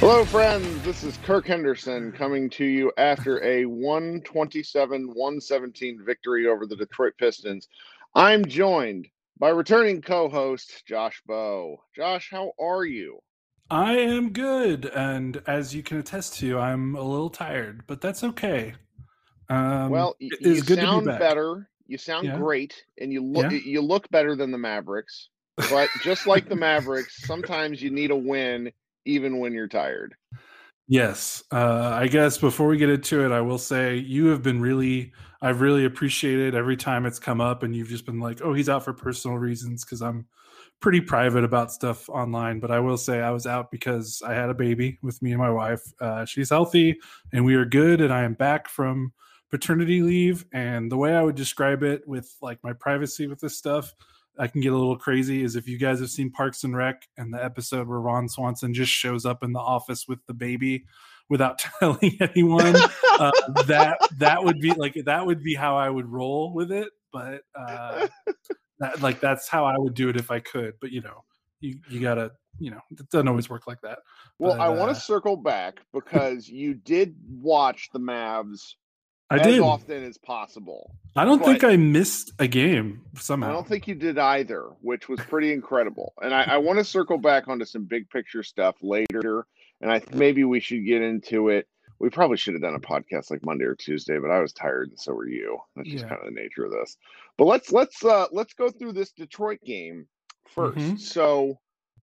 Hello, friends. This is Kirk Henderson coming to you after a 127 117 victory over the Detroit Pistons. I'm joined by returning co host Josh Bowe. Josh, how are you? I am good. And as you can attest to, I'm a little tired, but that's okay. Um, well, y- you sound be better. You sound yeah. great, and you look yeah. you look better than the Mavericks. But just like the Mavericks, sometimes you need a win even when you're tired. Yes. Uh, I guess before we get into it, I will say you have been really, I've really appreciated every time it's come up and you've just been like, oh, he's out for personal reasons because I'm pretty private about stuff online. But I will say I was out because I had a baby with me and my wife. Uh, she's healthy and we are good. And I am back from paternity leave. And the way I would describe it with like my privacy with this stuff, I can get a little crazy is if you guys have seen Parks and Rec and the episode where Ron Swanson just shows up in the office with the baby without telling anyone, uh, that that would be like that would be how I would roll with it. But uh, that, like that's how I would do it if I could. But you know, you you gotta you know it doesn't always work like that. Well, but, I want to uh, circle back because you did watch the Mavs I as did. often as possible. I don't think I missed a game somehow. I don't think you did either, which was pretty incredible. And I, I want to circle back onto some big picture stuff later, and I maybe we should get into it. We probably should have done a podcast like Monday or Tuesday, but I was tired, and so were you. That's just yeah. kind of the nature of this. But let's let's uh let's go through this Detroit game 1st mm-hmm. So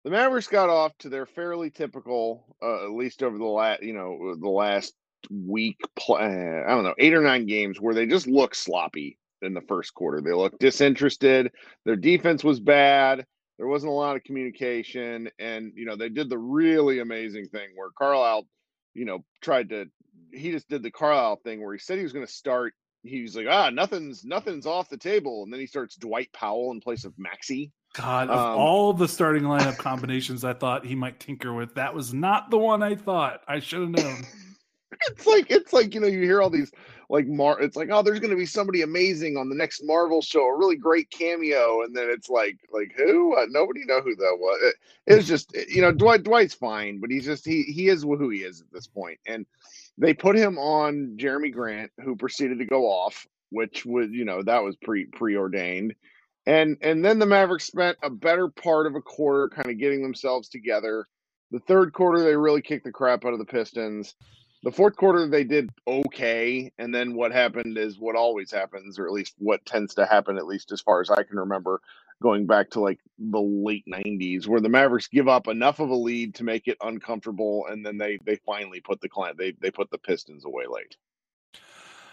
the Mavericks got off to their fairly typical, uh, at least over the last, you know, the last week, play, I don't know, eight or nine games where they just look sloppy in the first quarter. They looked disinterested. Their defense was bad. There wasn't a lot of communication. And, you know, they did the really amazing thing where Carlisle, you know, tried to, he just did the Carlisle thing where he said he was going to start. He was like, ah, nothing's, nothing's off the table. And then he starts Dwight Powell in place of Maxi. God, of um, all the starting lineup combinations I thought he might tinker with, that was not the one I thought. I should have known it's like it's like you know you hear all these like mar it's like oh there's going to be somebody amazing on the next marvel show a really great cameo and then it's like like who? Uh, nobody know who that was it, it was just you know dwight dwight's fine but he's just he he is who he is at this point and they put him on Jerami Grant who proceeded to go off which was you know that was pre preordained and and then the mavericks spent a better part of a quarter kind of getting themselves together. The third quarter they really kicked the crap out of the pistons the fourth quarter they did okay and then what happened is what always happens or at least what tends to happen at least as far as i can remember going back to like the late 90s where the mavericks give up enough of a lead to make it uncomfortable and then they they finally put the client they they put the pistons away late.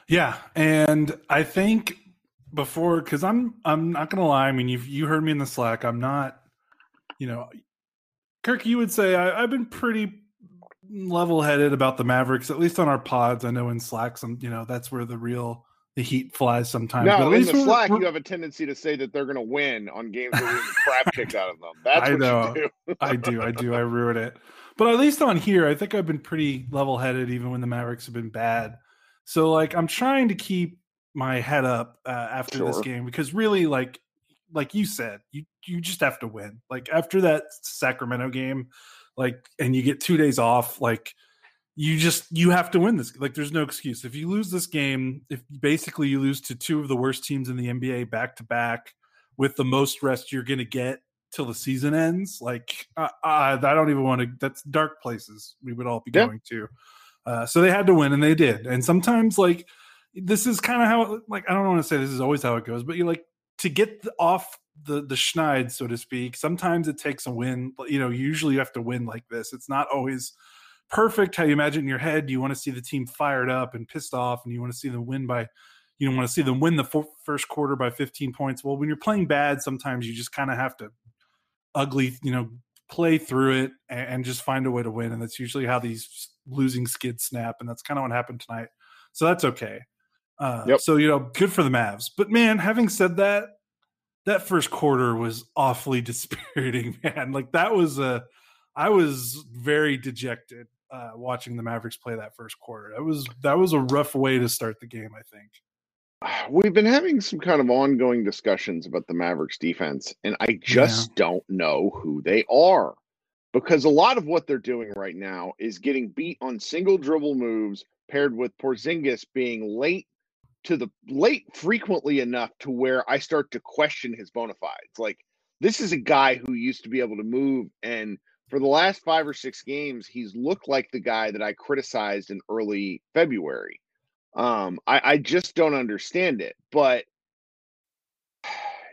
Yeah and i think before because i'm i'm not gonna lie i mean you've you heard me in the slack i'm not you know kirk you would say I, i've been pretty level headed about the Mavericks, at least on our pods. I know in Slack, some you know that's where the real the heat flies sometimes. No, in the Slack, you have a tendency to say that they're going to win on games where the crap kicked out of them. That's I know. Do. I do. I do. I ruin it. But at least on here, I think I've been pretty level headed, even when the Mavericks have been bad. So like, I'm trying to keep my head up uh, after sure. this game because really, like, like you said, you you just have to win. Like after that Sacramento game, like and you get two days off like you just you have to win this like there's no excuse. If you lose this game if basically you lose to two of the worst teams in the nba back to back with the most rest you're gonna get till the season ends like uh, i don't even want to that's dark places we would all be yeah. going to. Uh, so they had to win and they did. And sometimes like this is kind of how like i don't want to say this is always how it goes but you like to get off the the schneid, so to speak. Sometimes it takes a win. You know, usually you have to win like this. It's not always perfect how you imagine in your head. You want to see the team fired up and pissed off, and you want to see them win by. You don't want to see them win the first quarter by 15 points. Well, when you're playing bad, sometimes you just kind of have to ugly, you know, play through it and, and just find a way to win. And that's usually how these losing skids snap. And that's kind of what happened tonight. So that's okay. Uh, yep. So you know, good for the Mavs. But man, having said that, that first quarter was awfully dispiriting, man. Like that was a, I was very dejected uh, watching the Mavericks play that first quarter. That was that was a rough way to start the game. I think. We've been having some kind of ongoing discussions about the Mavericks defense, and I just yeah. don't know who they are. because a lot of what they're doing right now is getting beat on single dribble moves paired with Porzingis being late to the late frequently enough to where I start to question his bona fides. Like this is a guy who used to be able to move and for the last five or six games, he's looked like the guy that I criticized in early February. Um, I, I just don't understand it. But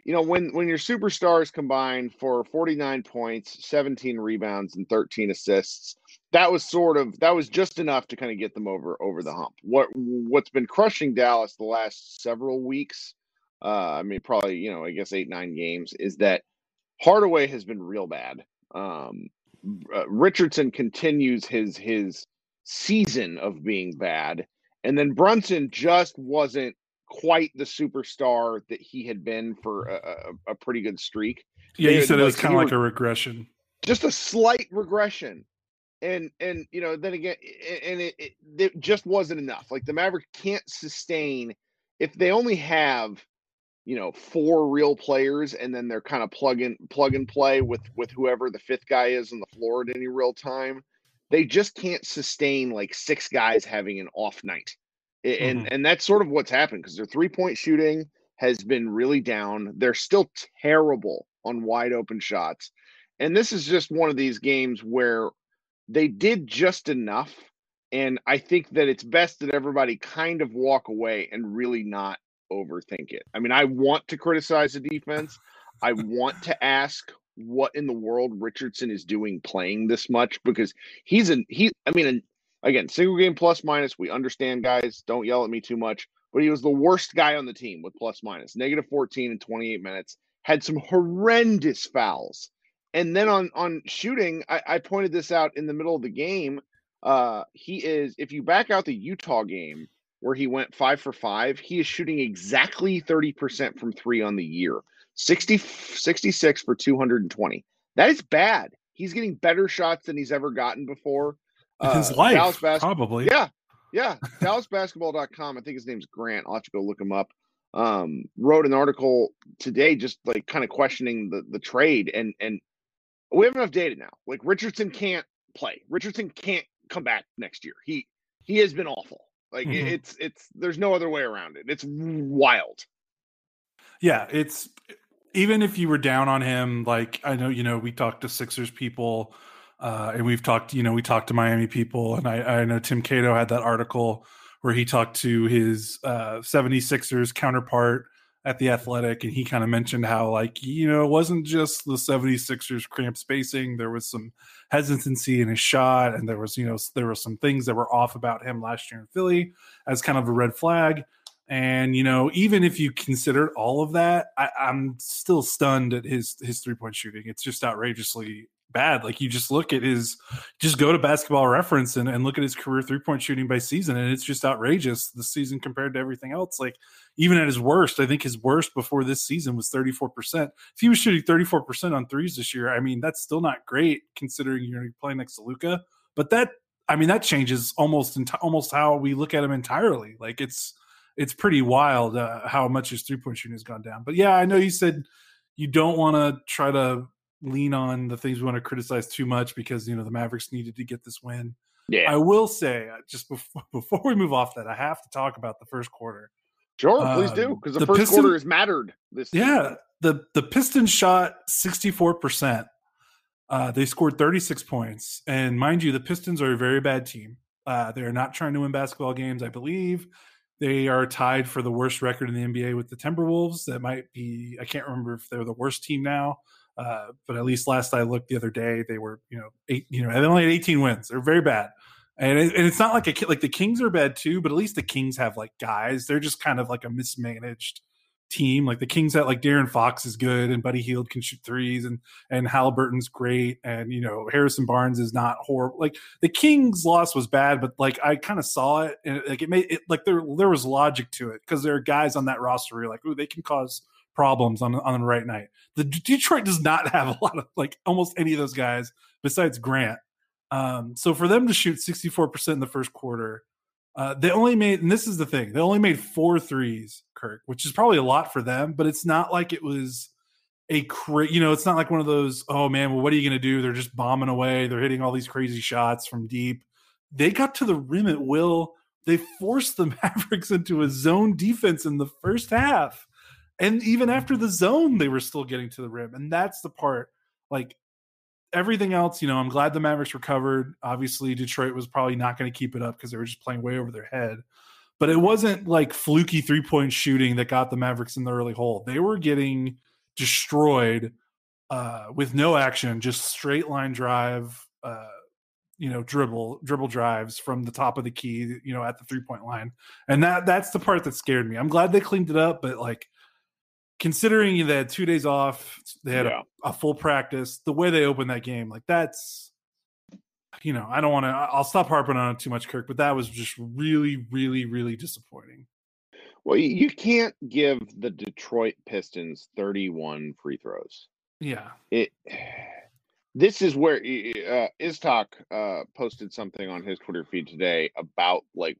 you know, when when your superstars combine for 49 points, 17 rebounds, and 13 assists, that was sort of that was just enough to kind of get them over over the hump. What what's been crushing Dallas the last several weeks, uh, I mean, probably you know, I guess eight nine games, is that Hardaway has been real bad. Um, uh, Richardson continues his his season of being bad, and then Brunson just wasn't quite the superstar that he had been for a, a, a pretty good streak. Yeah, you said it was kind of like a regression, just a slight regression, and and you know then again, and it, it, it just wasn't enough. Like the Mavericks can't sustain if they only have you know four real players and then they're kind of plug in plug and play with with whoever the fifth guy is on the floor at any real time they just can't sustain like six guys having an off night and mm-hmm. and that's sort of what's happened because their three point shooting has been really down they're still terrible on wide open shots and this is just one of these games where they did just enough and i think that it's best that everybody kind of walk away and really not overthink it. I mean, I want to criticize the defense. I want to ask what in the world Richardson is doing playing this much because he's an he. I mean, again, single game plus minus. We understand, guys. Don't yell at me too much. But he was the worst guy on the team with plus minus negative 14 in 28 minutes. Had some horrendous fouls. And then on on shooting, I, I pointed this out in the middle of the game. Uh, he is if you back out the Utah game, where he went five for five, he is shooting exactly 30% from three on the year 60, 66 for 220. That is bad. He's getting better shots than he's ever gotten before. His uh, life, Dallas bas- probably. Yeah. Yeah. DallasBasketball.com. I think his name's Grant. I'll have to go look him up. Um, wrote an article today just like kind of questioning the, the trade. And, and we have enough data now. Like Richardson can't play. Richardson can't come back next year. He, he has been awful. Like mm-hmm. it's it's there's no other way around it. It's wild. Yeah, it's even if you were down on him, like I know you know we talked to Sixers people, uh, and we've talked you know we talked to Miami people, and I, I know Tim Cato had that article where he talked to his uh, 76ers counterpart at the athletic and he kind of mentioned how like you know it wasn't just the 76ers cramp spacing. There was some hesitancy in his shot and there was you know there were some things that were off about him last year in philly as kind of a red flag. And you know even if you considered all of that I, i'm still stunned at his his three point shooting. It's just outrageously bad. Like you just look at his, just go to basketball reference and, and look at his career three point shooting by season. And it's just outrageous the season compared to everything else. Like even at his worst, I think his worst before this season was 34%. If he was shooting 34% on threes this year, I mean, that's still not great considering you're playing next to Luka. But that, I mean, that changes almost, enti- almost how we look at him entirely. Like it's, it's pretty wild uh, how much his three point shooting has gone down. But yeah, I know you said you don't want to try to lean on the things we want to criticize too much because you know the Mavericks needed to get this win. Yeah, I will say uh, just before before we move off that, I have to talk about the first quarter. Sure, please do because um, the, the, first Piston, quarter has mattered. This yeah, season. the the Pistons shot sixty four percent. Uh, they scored 36 points. And mind you, the Pistons are a very bad team. Uh, they are not trying to win basketball games, I believe. They are tied for the worst record in the NBA with the Timberwolves. That might be, I can't remember if they're the worst team now. Uh, but at least last I looked the other day, they were you know eight you know they only had 18 wins. They're very bad, and, it, and it's not like a like the Kings are bad too, but at least the Kings have like guys. They're just kind of like a mismanaged team. Like the Kings that like De'Aaron Fox is good and Buddy Hield can shoot threes and and Halliburton's great and you know Harrison Barnes is not horrible. Like the Kings loss was bad, but like I kind of saw it and like it made it like there there was logic to it because there are guys on that roster where you're like, ooh, they can cause problems on on the right night. The Detroit does not have a lot of like almost any of those guys besides Grant. Um, so for them to shoot 64% in the first quarter, uh, they only made, and this is the thing, they only made four threes, Kirk, which is probably a lot for them, but it's not like it was a cra- you know, it's not like one of those, oh man, well, what are you going to do? They're just bombing away. They're hitting all these crazy shots from deep. They got to the rim at will. They forced the Mavericks into a zone defense in the first half. And even after the zone, they were still getting to the rim. And that's the part, like everything else, you know, I'm glad the Mavericks recovered. Obviously, Detroit was probably not going to keep it up because they were just playing way over their head. But it wasn't like fluky three point shooting that got the Mavericks in the early hole. They were getting destroyed uh, with no action, just straight line drive, uh, you know, dribble dribble drives from the top of the key, you know, at the three point line, and that that's the part that scared me. I'm glad they cleaned it up, but like considering they had two days off, they had yeah. a, a, full practice. The way they opened that game, like that's, you know, I don't want to. I'll stop harping on it too much, Kirk. But that was just really, really, really disappointing. Well, you can't give the Detroit Pistons 31 free throws. Yeah. It. This is where uh, Iztok uh, posted something on his Twitter feed today about like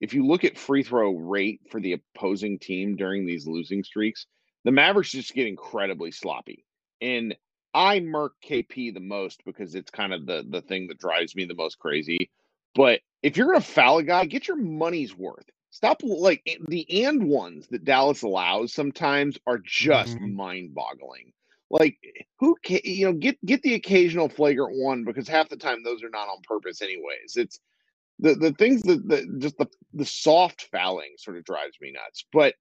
if you look at free throw rate for the opposing team during these losing streaks, the Mavericks just get incredibly sloppy. And I murk KP the most because it's kind of the the thing that drives me the most crazy. But if you're gonna foul a guy, get your money's worth. Stop like eh, the and ones that Dallas allows sometimes are just mm-hmm. mind-boggling. Like who can you know get get the occasional flagrant one because half the time those are not on purpose anyways. It's the the things that, that just the the soft fouling sort of drives me nuts. But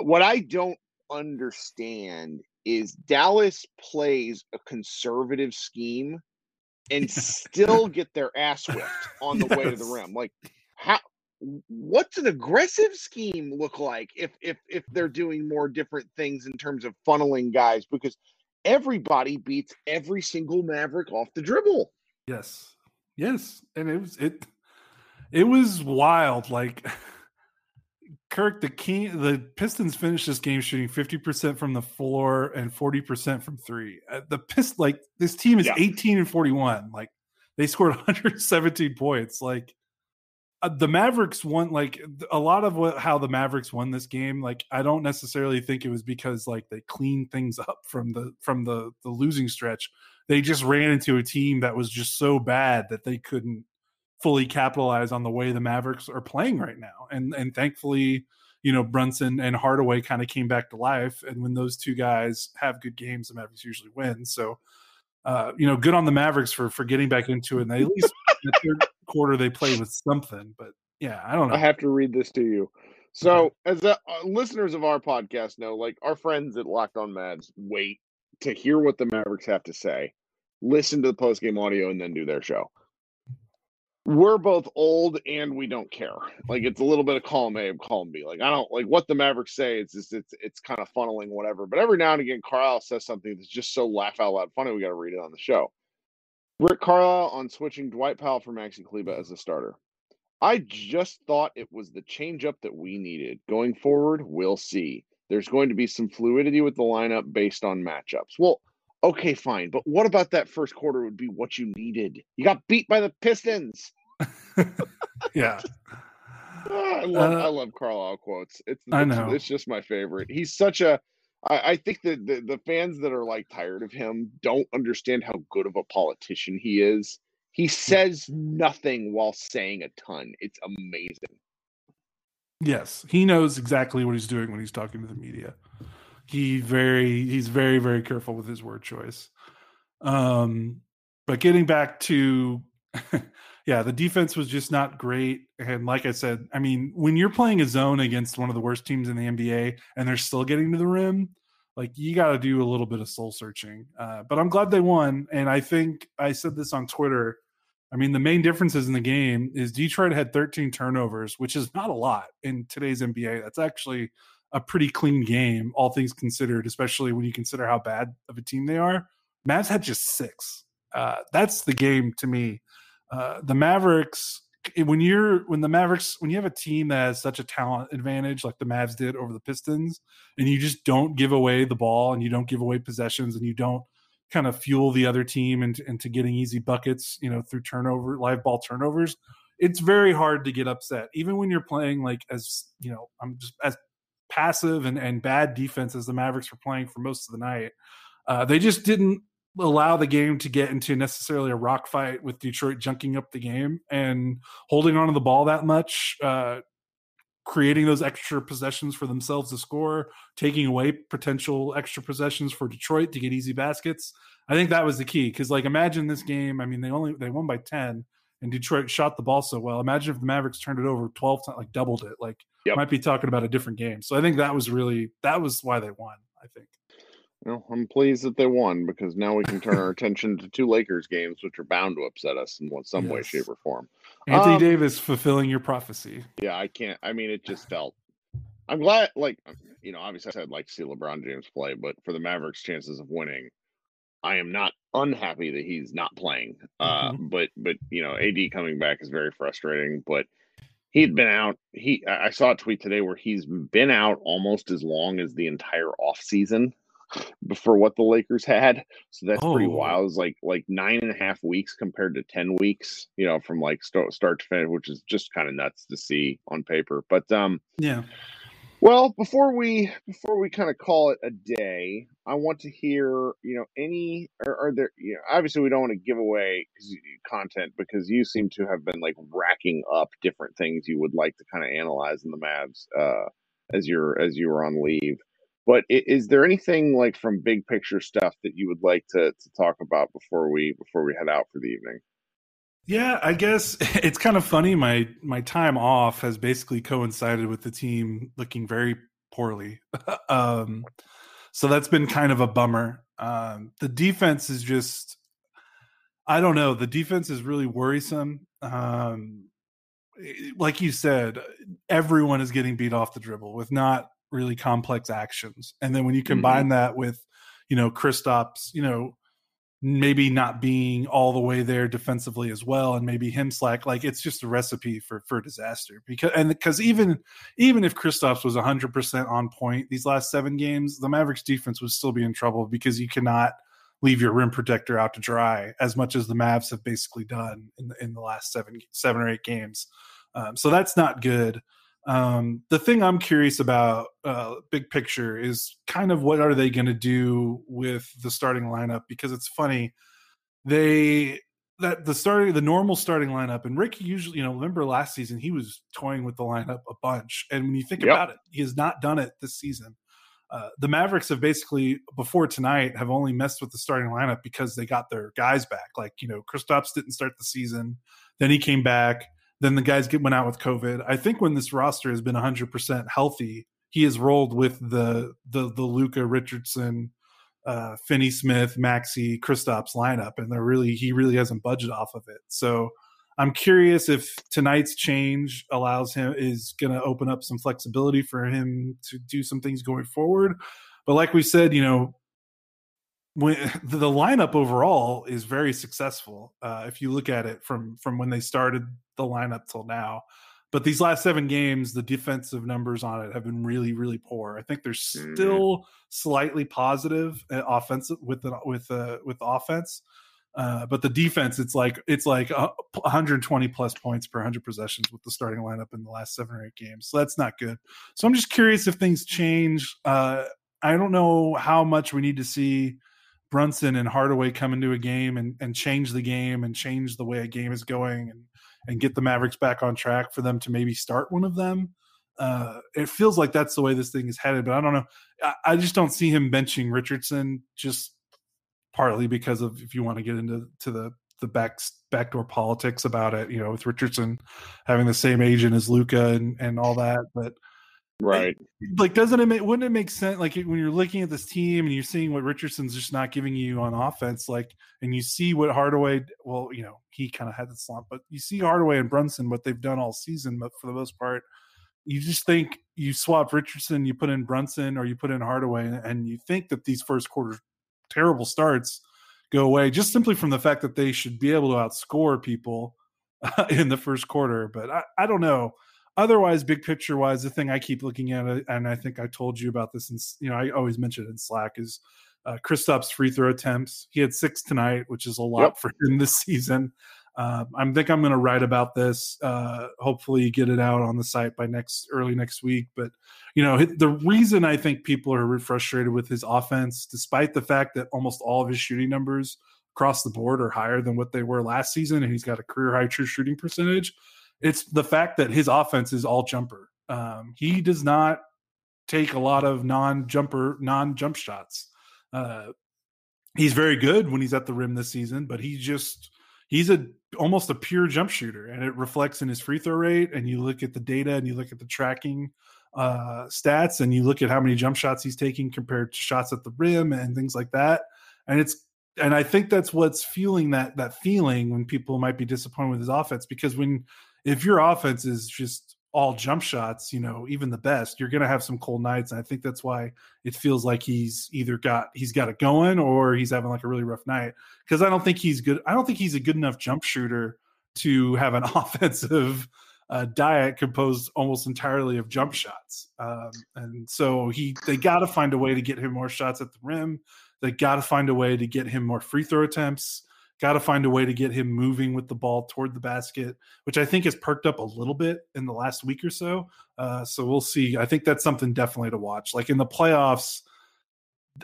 what I don't understand is Dallas plays a conservative scheme and still get their ass whipped on the yes. way to the rim. Like how what's an aggressive scheme look like if if if they're doing more different things in terms of funneling guys because everybody beats every single maverick off the dribble. Yes. Yes. And it was it it was wild like Kirk, the King, the Pistons finished this game shooting fifty percent from the floor and forty percent from three. Uh, the Pist, like this team is yeah. eighteen and forty one. Like they scored one hundred seventeen points. Like uh, the Mavericks won. Like a lot of what how the Mavericks won this game. Like I don't necessarily think it was because like they cleaned things up from the from the the losing stretch. They just ran into a team that was just so bad that they couldn't fully capitalize on the way the Mavericks are playing right now. And and thankfully, you know, Brunson and Hardaway kind of came back to life. And when those two guys have good games, the Mavericks usually win. So uh, you know, good on the Mavericks for for getting back into it. And they at least the third quarter they played with something. But yeah, I don't know. I have to read this to you. So, as the, uh, listeners of our podcast know, like our friends at Locked On Mavs wait to hear what the Mavericks have to say, listen to the post game audio, and then do their show we're both old and we don't care. Like it's a little bit of column A, column B. Like I don't like what the Mavericks say. It's just it's it's kind of funneling whatever. But every now and again, Carlisle says something that's just so laugh out loud funny. We got to read it on the show. Rick Carlisle on switching Dwight Powell for Maxi Kleber as a starter. I just thought it was the changeup that we needed. Going forward, we'll see. There's going to be some fluidity with the lineup based on matchups. Well, Okay, fine. But what about that first quarter would be what you needed? You got beat by the Pistons. yeah. Oh, I love uh, I love Carlisle quotes. It's, it's I know it's just my favorite. He's such a I, I think that the, the fans that are like tired of him don't understand how good of a politician he is. He says nothing while saying a ton. It's amazing. Yes, he knows exactly what he's doing when he's talking to the media he very he's very very careful with his word choice. Um but getting back to yeah the defense was just not great. And like i said i mean when you're playing a zone against one of the worst teams in the nba and they're still getting to the rim like you got to do a little bit of soul searching. Uh, but i'm glad they won. And i think i said this on twitter. I mean the main differences in the game is detroit had 13 turnovers which is not a lot in today's nba that's actually a pretty clean game, all things considered, especially when you consider how bad of a team they are. Mavs had just six. Uh, that's the game to me. Uh, the Mavericks, when you're when the Mavericks, when you have a team that has such a talent advantage like the Mavs did over the Pistons, and you just don't give away the ball and you don't give away possessions and you don't kind of fuel the other team into, into getting easy buckets, you know, through turnover, live ball turnovers. It's very hard to get upset, even when you're playing like as you know, I'm just as passive and, and bad defense as the Mavericks were playing for most of the night. Uh, they just didn't allow the game to get into necessarily a rock fight with Detroit junking up the game and holding on to the ball that much, uh, creating those extra possessions for themselves to score, taking away potential extra possessions for Detroit to get easy baskets. I think that was the key because, like, imagine this game. I mean, they only they won by ten, and Detroit shot the ball so well. Imagine if the Mavericks turned it over twelve times, like doubled it. Like, yep. might be talking about a different game. So I think that was really that was why they won. I think. Well, I'm pleased that they won because now we can turn our attention to two Lakers games, which are bound to upset us in some yes. way, shape, or form. Anthony um, Davis fulfilling your prophecy. Yeah, I can't. I mean, it just felt. I'm glad, like, you know, obviously I'd like to see LeBron James play, but for the Mavericks' chances of winning, I am not unhappy that he's not playing. Uh, mm-hmm. But, but you know, AD coming back is very frustrating. But he'd been out. He, I saw a tweet today where he's been out almost as long as the entire off season for what the Lakers had. So that's oh. pretty wild. It's like like nine and a half weeks compared to ten weeks, you know, from like start start to finish, which is just kind of nuts to see on paper. But um yeah. Well, before we before we kind of call it a day, I want to hear, you know, any are, are there, you know, obviously we don't want to give away content because you seem to have been like racking up different things you would like to kind of analyze in the Mavs uh, as you're as you were on leave. But is there anything like from big picture stuff that you would like to to talk about before we before we head out for the evening? Yeah, I guess it's kind of funny. My my time off has basically coincided with the team looking very poorly. um, so that's been kind of a bummer. Um, the defense is just, I don't know. The defense is really worrisome. Um, like you said, everyone is getting beat off the dribble with not really complex actions. And then when you combine mm-hmm. that with, you know, Kristaps, you know, maybe not being all the way there defensively as well and maybe him slack like it's just a recipe for for disaster because and because even even if Kristaps was 100% on point these last 7 games the Mavericks defense would still be in trouble because you cannot leave your rim protector out to dry as much as the Mavs have basically done in the, in the last 7 7 or 8 games. Um, so that's not good um, the thing I'm curious about, uh, big picture, is kind of what are they going to do with the starting lineup? Because it's funny, they that the starting the normal starting lineup, and Rick usually, you know, remember last season he was toying with the lineup a bunch, and when you think yep. about it, he has not done it this season. Uh, the Mavericks have basically before tonight have only messed with the starting lineup because they got their guys back. Like you know, Kristaps didn't start the season, then he came back then the guys get went out with COVID. I think when this roster has been 100% healthy, he has rolled with the the the Luka Richardson, uh, Finney Smith, Maxi, Kristaps lineup, and they're really he really hasn't budgeted off of it. So I'm curious if tonight's change allows him is going to open up some flexibility for him to do some things going forward. But like we said, you know, when the lineup overall is very successful uh, if you look at it from from when they started the lineup till now. But these last seven games the defensive numbers on it have been really really poor. I think they're mm-hmm. still slightly positive uh, offensive with the with the with offense. Uh, but the defense it's like it's like 120 plus points per 100 possessions with the starting lineup in the last seven or eight games. So that's not good. So i'm just curious if things change. Uh, i don't know how much we need to see Brunson and Hardaway come into a game and, and change the game and change the way a game is going and and get the Mavericks back on track for them to maybe start one of them. Uh, it feels like that's the way this thing is headed, but I don't know. I, I just don't see him benching Richardson just partly because of if you want to get into to the the back backdoor politics about it, you know, with Richardson having the same agent as Luka and and all that, but Right. Like, doesn't it make, wouldn't it make sense? Like, when you're looking at this team and you're seeing what Richardson's just not giving you on offense, like, and you see what Hardaway, well, you know, he kind of had the slump, but you see Hardaway and Brunson, what they've done all season, but for the most part, you just think you swap Richardson, you put in Brunson, or you put in Hardaway, and you think that these first quarter terrible starts go away just simply from the fact that they should be able to outscore people in the first quarter. But I, I don't know otherwise big picture wise the thing i keep looking at and i think i told you about this and you know i always mention it in slack is uh, Kristaps free throw attempts he had six tonight which is a lot yep. for him this season Uh, I think I'm going to write about this. Uh, hopefully, get it out on the site by next early next week. But you know, the reason I think people are frustrated with his offense, despite the fact that almost all of his shooting numbers across the board are higher than what they were last season, and he's got a career high true shooting percentage. It's the fact that his offense is all jumper. Um, he does not take a lot of non-jumper, non-jump shots. Uh, he's very good when he's at the rim this season, but he just he's a almost a pure jump shooter, and it reflects in his free throw rate. And you look at the data, and you look at the tracking uh, stats, and you look at how many jump shots he's taking compared to shots at the rim and things like that. And it's and I think that's what's fueling that that feeling when people might be disappointed with his offense because when if your offense is just all jump shots, you know, even the best, you're going to have some cold nights. And I think that's why it feels like he's either got he's got it going or he's having like a really rough night. Because I don't think he's good. I don't think he's a good enough jump shooter to have an offensive uh, diet composed almost entirely of jump shots. Um, and so he they got to find a way to get him more shots at the rim. They got to find a way to get him more free throw attempts got to find a way to get him moving with the ball toward the basket, which I think has perked up a little bit in the last week or so. Uh, so we'll see. I think that's something definitely to watch. Like in the playoffs,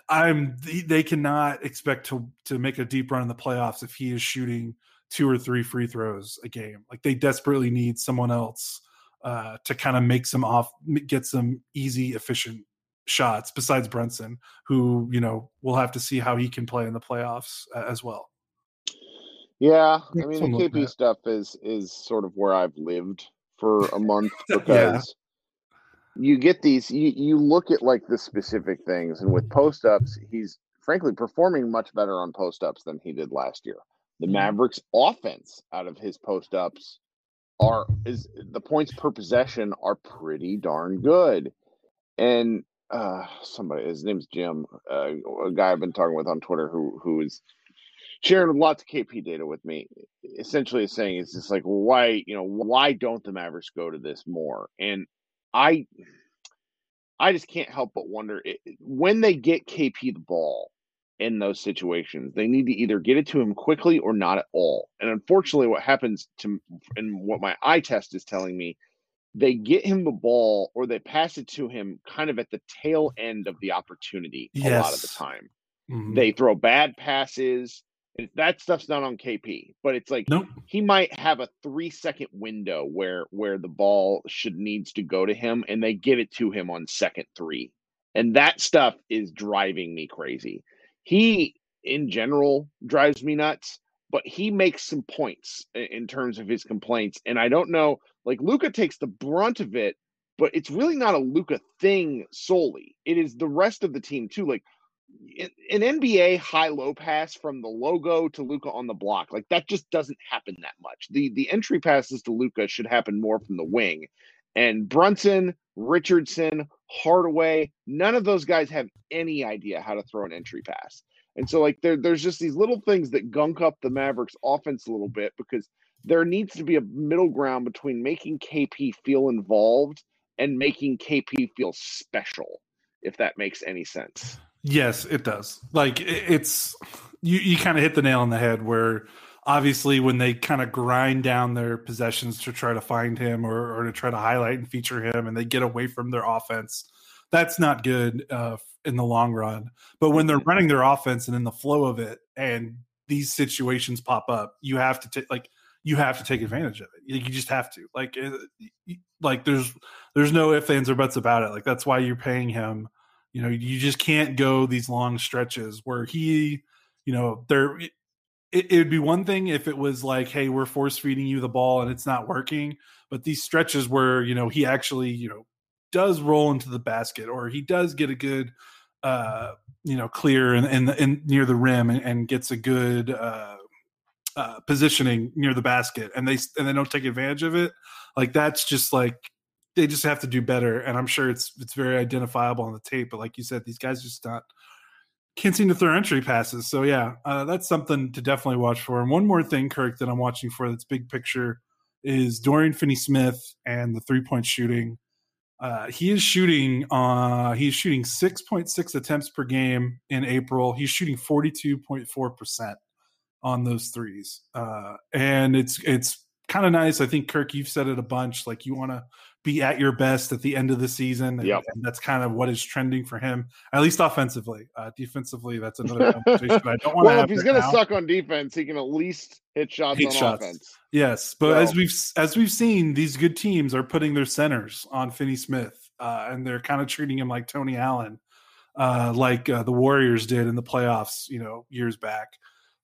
I'm they cannot expect to to make a deep run in the playoffs if he is shooting two or three free throws a game. Like they desperately need someone else uh, to kind of make some off, get some easy, efficient shots besides Brunson, who you know we'll have to see how he can play in the playoffs as well. Yeah, I mean the KP like stuff is is sort of where I've lived for a month because yeah. you get these you you look at like the specific things and with post ups he's frankly performing much better on post ups than he did last year. The mm-hmm. Mavericks offense out of his post ups are is the points per possession are pretty darn good. And uh somebody his name's Jim, uh, a guy I've been talking with on Twitter who who is sharing lots of KP data with me, essentially is saying it's just like, why, you know, why don't the Mavericks go to this more? And I, I just can't help but wonder it, when they get KP the ball in those situations, they need to either get it to him quickly or not at all. And unfortunately, what happens to, and what my eye test is telling me, they get him the ball or they pass it to him kind of at the tail end of the opportunity yes. a lot of the time. Mm-hmm. They throw bad passes that stuff's not on KP, but it's like nope. he might have a three second window where where the ball should needs to go to him, and they give it to him on second three, and that stuff is driving me crazy. He, in general, drives me nuts, but he makes some points in terms of his complaints, and I don't know. Like Luka takes the brunt of it, but it's really not a Luka thing solely. It is the rest of the team too. Like an NBA high low pass from the logo to Luka on the block, like that just doesn't happen that much. The the entry passes to Luka should happen more from the wing. And Brunson, Richardson, Hardaway, none of those guys have any idea how to throw an entry pass. And so like there, there's just these little things that gunk up the Mavericks offense a little bit because there needs to be a middle ground between making KP feel involved and making KP feel special, if that makes any sense. Yes, it does. Like it's you you kind of hit the nail on the head where obviously when they kind of grind down their possessions to try to find him or, or to try to highlight and feature him and they get away from their offense that's not good uh, in the long run. But when they're running their offense and in the flow of it and these situations pop up you have to take like you have to take advantage of it. You just have to. Like like there's there's no ifs ands or buts about it. Like that's why you're paying him you know, you just can't go these long stretches where he, you know, there. It, would be one thing if it was like, hey, we're force feeding you the ball and it's not working. But these stretches where you know he actually, you know, does roll into the basket or he does get a good, uh, you know, clear and near the rim and, and gets a good. Uh, uh, positioning near the basket and they and they don't take advantage of it like that's just like they just have to do better. And I'm sure it's it's very identifiable on the tape. But like you said, these guys just not can't seem to throw entry passes. So yeah, uh, that's something to definitely watch for. And one more thing, Kirk, that I'm watching for that's big picture is Dorian Finney-Smith and the three point shooting. Uh, he is shooting. Uh, he's shooting 6.6 attempts per game in April. He's shooting 42.4 percent on those threes, uh, and it's it's kind of nice. I think Kirk, you've said it a bunch. Like you want to be at your best at the end of the season. And, yep. and that's kind of what is trending for him, at least offensively. Uh, defensively, that's another conversation. I don't want well, if he's going to suck on defense, he can at least hit shots hit on shots. offense. Yes, but so. as we've as we've seen, these good teams are putting their centers on Finney Smith, uh, and they're kind of treating him like Tony Allen, uh, like uh, the Warriors did in the playoffs, you know, years back.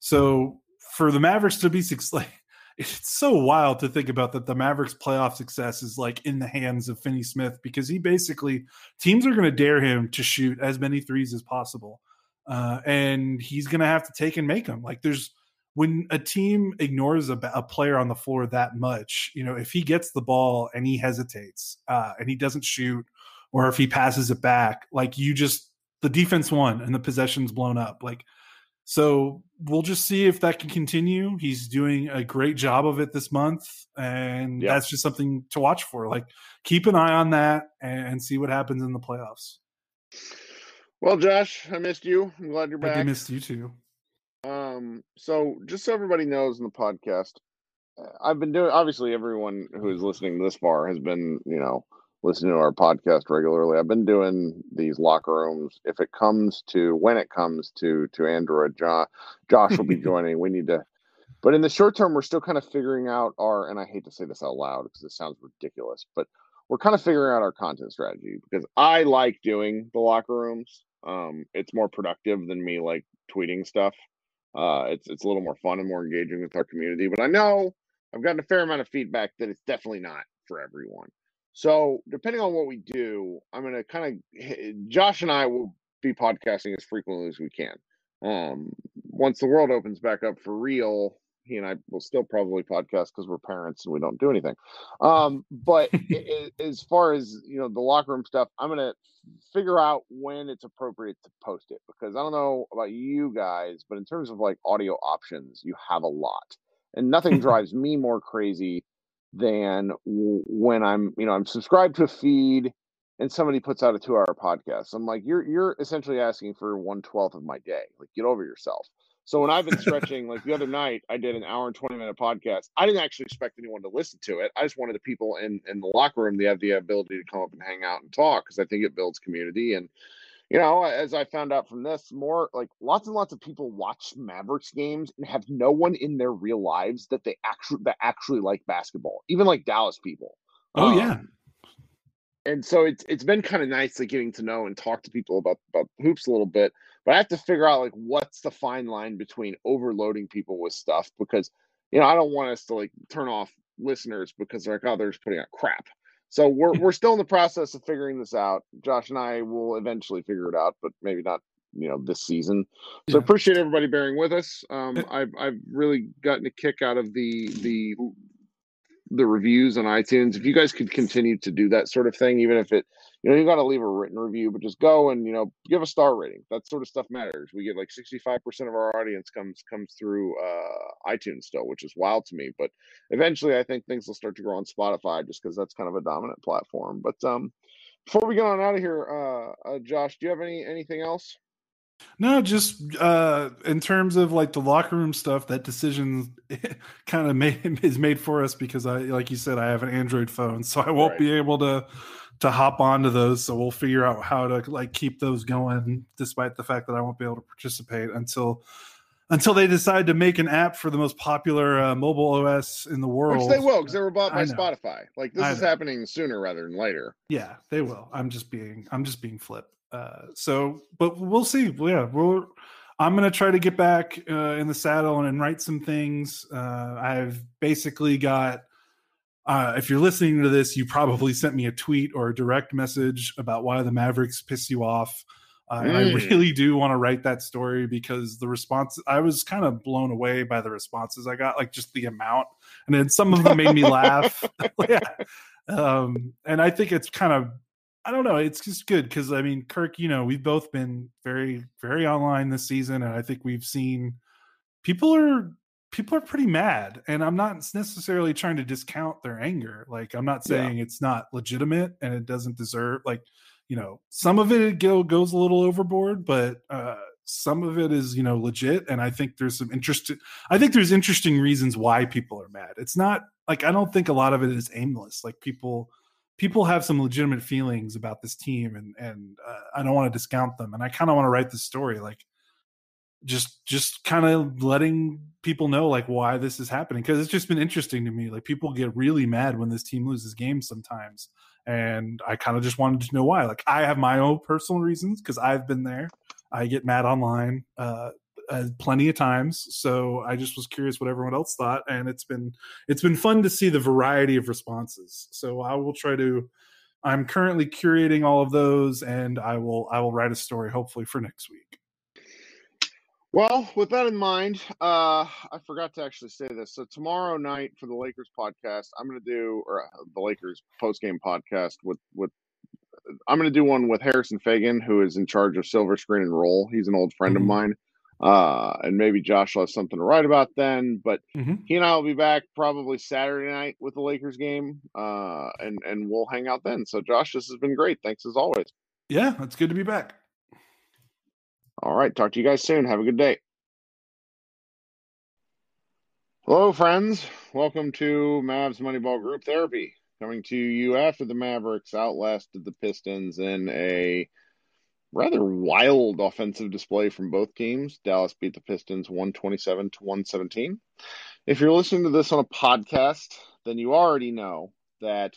So for the Mavericks to be six, like it's so wild to think about that the Mavericks playoff success is like in the hands of Finney Smith because he basically teams are going to dare him to shoot as many threes as possible. Uh, and he's going to have to take and make them. Like there's when a team ignores a, a, player on the floor that much, you know, if he gets the ball and he hesitates uh, and he doesn't shoot, or if he passes it back, like you just the defense won and the possession's blown up. Like so we'll just see if that can continue. He's doing a great job of it this month, and yep. that's just something to watch for. Like keep an eye on that and see what happens in the playoffs. Well, Josh, I missed you. I'm glad you're back. I missed you too. Um, so just so everybody knows in the podcast, uh, I've been doing. Obviously, everyone who is listening this far has been, you know, listening to our podcast regularly. I've been doing these locker rooms. If it comes to when it comes to to Android, Josh, Josh will be joining. We need to, but in the short term, we're still kind of figuring out our. And I hate to say this out loud because it sounds ridiculous, but we're kind of figuring out our content strategy because I like doing the locker rooms. Um, it's more productive than me like tweeting stuff. Uh, it's it's a little more fun and more engaging with our community. But I know I've gotten a fair amount of feedback that it's definitely not for everyone. So, depending on what we do, I'm going to kind of, Josh and I will be podcasting as frequently as we can. Um, once the world opens back up for real, he and I will still probably podcast because we're parents and we don't do anything. Um, but it, as far as you know, the locker room stuff, I'm gonna figure out when it's appropriate to post it because I don't know about you guys, but in terms of like audio options, you have a lot, and nothing drives me more crazy than when I'm, you know, I'm subscribed to a feed and somebody puts out a two hour podcast. I'm like, you're you're essentially asking for one twelfth of my day. Like, get over yourself. So when I've been stretching, like the other night, I did an hour and twenty minute podcast. I didn't actually expect anyone to listen to it. I just wanted the people in in the locker room to have the ability to come up and hang out and talk because I think it builds community and you know, as I found out from this, more like lots and lots of people watch Mavericks games and have no one in their real lives that they actually that actually like basketball, even like Dallas people. Oh um, yeah. And so it's it's been kind of nice like getting to know and talk to people about about hoops a little bit, but I have to figure out like what's the fine line between overloading people with stuff because you know I don't want us to like turn off listeners because they're like oh they're just putting out crap. So we're we're still in the process of figuring this out. Josh and I will eventually figure it out, but maybe not you know this season. So yeah. appreciate everybody bearing with us. Um, I've I've really gotten a kick out of the the the reviews on iTunes. If you guys could continue to do that sort of thing, even if it you know, you got to leave a written review, but just go and you know give a star rating. That sort of stuff matters. We get like sixty five percent of our audience comes comes through uh, iTunes still, which is wild to me. But eventually, I think things will start to grow on Spotify just because that's kind of a dominant platform. But um, before we get on out of here, uh, uh, Josh, do you have any anything else? No, just uh in terms of like the locker room stuff, that decision kind of made is made for us because I like you said, I have an Android phone, so I won't right. be able to to hop onto those. So we'll figure out how to like keep those going, despite the fact that I won't be able to participate until until they decide to make an app for the most popular uh, mobile OS in the world. Which they will, because they were bought by Spotify. Like this is happening sooner rather than later. Yeah, they will. I'm just being I'm just being flip. Uh, so, but we'll see. Yeah, we're. I'm gonna try to get back uh, in the saddle and, and write some things. Uh, I've basically got uh, if you're listening to this, you probably sent me a tweet or a direct message about why the Mavericks piss you off. Uh, mm. I mm. really do want to write that story because the response, I was kind of blown away by the responses I got, like just the amount. And then some of them made me laugh. yeah. Um, and I think it's kind of, I don't know, it's just good because I mean, Kirk, you know, we've both been very, very online this season. And I think we've seen people are people are pretty mad and i'm not necessarily trying to discount their anger like i'm not saying yeah. it's not legitimate and it doesn't deserve like you know some of it goes a little overboard but uh some of it is you know legit and i think there's some interesting i think there's interesting reasons why people are mad it's not like i don't think a lot of it is aimless like people people have some legitimate feelings about this team and and uh, i don't want to discount them and i kind of want to write the story like just just kind of letting people know like why this is happening because it's just been interesting to me like people get really mad when this team loses games sometimes and i kind of just wanted to know why like i have my own personal reasons because i've been there. I get mad online uh, uh, plenty of times so i just was curious what everyone else thought and it's been it's been fun to see the variety of responses. So i will try to i'm currently curating all of those and i will i will write a story hopefully for next week well, with that in mind, uh, I forgot to actually say this. So tomorrow night for the Lakers podcast, I'm going to do or uh, the Lakers post game podcast with with I'm going to do one with Harrison Faigen, who is in charge of Silver Screen and Roll. He's an old friend mm-hmm. of mine, uh, and maybe Josh will have something to write about then. But mm-hmm. he and I will be back probably Saturday night with the Lakers game, uh, and and we'll hang out then. So Josh, this has been great. Thanks as always. Yeah, it's good to be back. All right. Talk to you guys soon. Have a good day. Hello, friends. Welcome to Mavs Moneyball Group Therapy. Coming to you after the Mavericks outlasted the Pistons in a rather wild offensive display from both teams. Dallas beat the Pistons 127 to 117. If you're listening to this on a podcast, then you already know that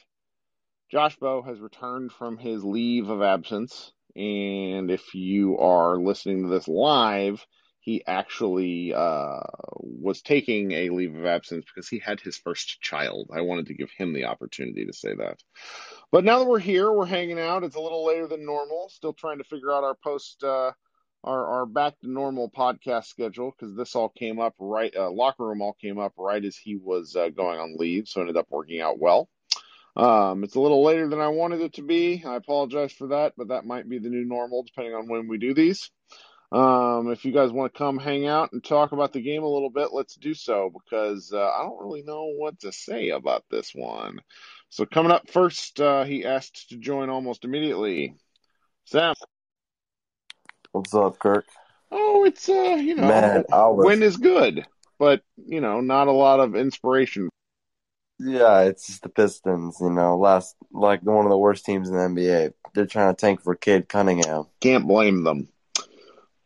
Josh Bowe has returned from his leave of absence and if you are listening to this live, he actually uh, was taking a leave of absence because he had his first child. I wanted to give him the opportunity to say that. But now that we're here, we're hanging out. It's a little later than normal. Still trying to figure out our post, uh, our our back to normal podcast schedule because this all came up right. Uh, locker room all came up right as he was uh, going on leave, so ended up working out well. Um, it's a little later than I wanted it to be. I apologize for that, but that might be the new normal depending on when we do these. Um, if you guys want to come hang out and talk about the game a little bit, let's do so because uh, I don't really know what to say about this one. So, coming up first, uh, he asked to join almost immediately. Sam. What's up, Kirk? Oh, it's, uh, you know, Man, was... win is good, but, you know, not a lot of inspiration yeah, it's just the Pistons, you know, last like one of the worst teams in the NBA. They're trying to tank for Cade Cunningham. Can't blame them.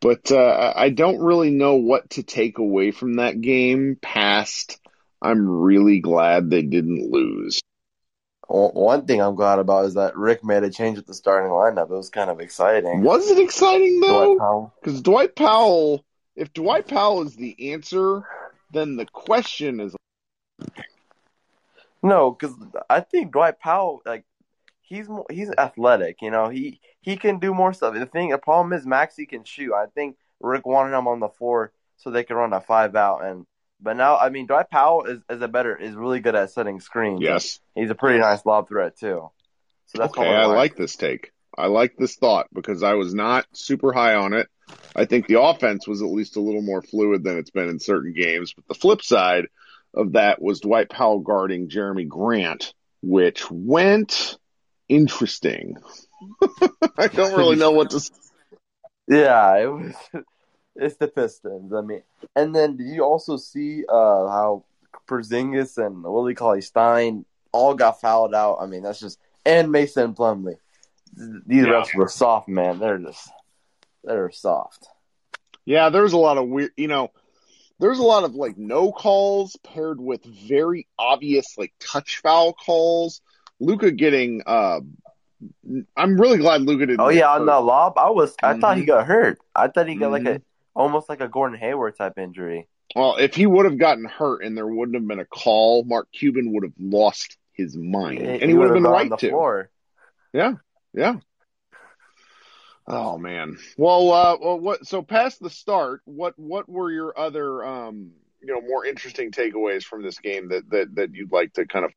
But uh, I don't really know what to take away from that game past I'm really glad they didn't lose. One thing I'm glad about is that Rick made a change at the starting lineup. It was kind of exciting. Was it exciting though? Because Dwight, Dwight Powell, if Dwight Powell is the answer, then the question is no, because I think Dwight Powell, like, he's more, he's athletic. You know, he he can do more stuff. The thing, the problem is Maxi can shoot. I think Rick wanted him on the floor so they could run a five out. And but now, I mean, Dwight Powell is, is a better is really good at setting screens. Yes, he's a pretty nice lob threat too. So that's okay. I like this take. I like this thought because I was not super high on it. I think the offense was at least a little more fluid than it's been in certain games. But the flip side of that was Dwight Powell guarding Jerami Grant, which went interesting. I don't really know what to. Yeah, it was. It's the Pistons. I mean, and then did you also see uh, how Porzingis and Willie Cauley Stein all got fouled out? I mean, that's just and Mason Plumlee. These yeah. refs were soft, man. They're just they're soft. Yeah, there's a lot of weird. You know, there's a lot of like no calls paired with very obvious like touch foul calls. Luka getting uh I'm really glad Luka didn't. Oh yeah, on the lob, I was I mm-hmm. thought he mm-hmm. got hurt. I thought he got mm-hmm. like a mm-hmm. almost like a Gordon Hayward type injury. Well, if he would have gotten hurt and there wouldn't have been a call, Mark Cuban would have lost his mind, and he, he would have been right to. Floor. Yeah, yeah. Oh man. Well, uh, well, what? So past the start, what what were your other, um, you know, more interesting takeaways from this game that that that you'd like to kind of?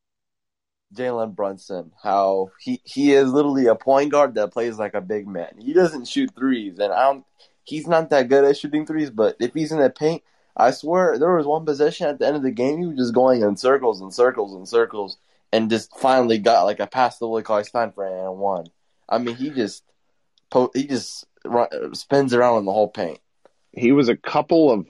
Jalen Brunson, how he he is literally a point guard that plays like a big man. He doesn't shoot threes, and I don't. He's not that good at shooting threes, but if he's in the paint, I swear there was one possession at the end of the game he was just going in circles and circles and circles, and just finally got like a pass to Willie Cauley Stein for and one. I mean, he just he just spins around in the whole paint. he was a couple of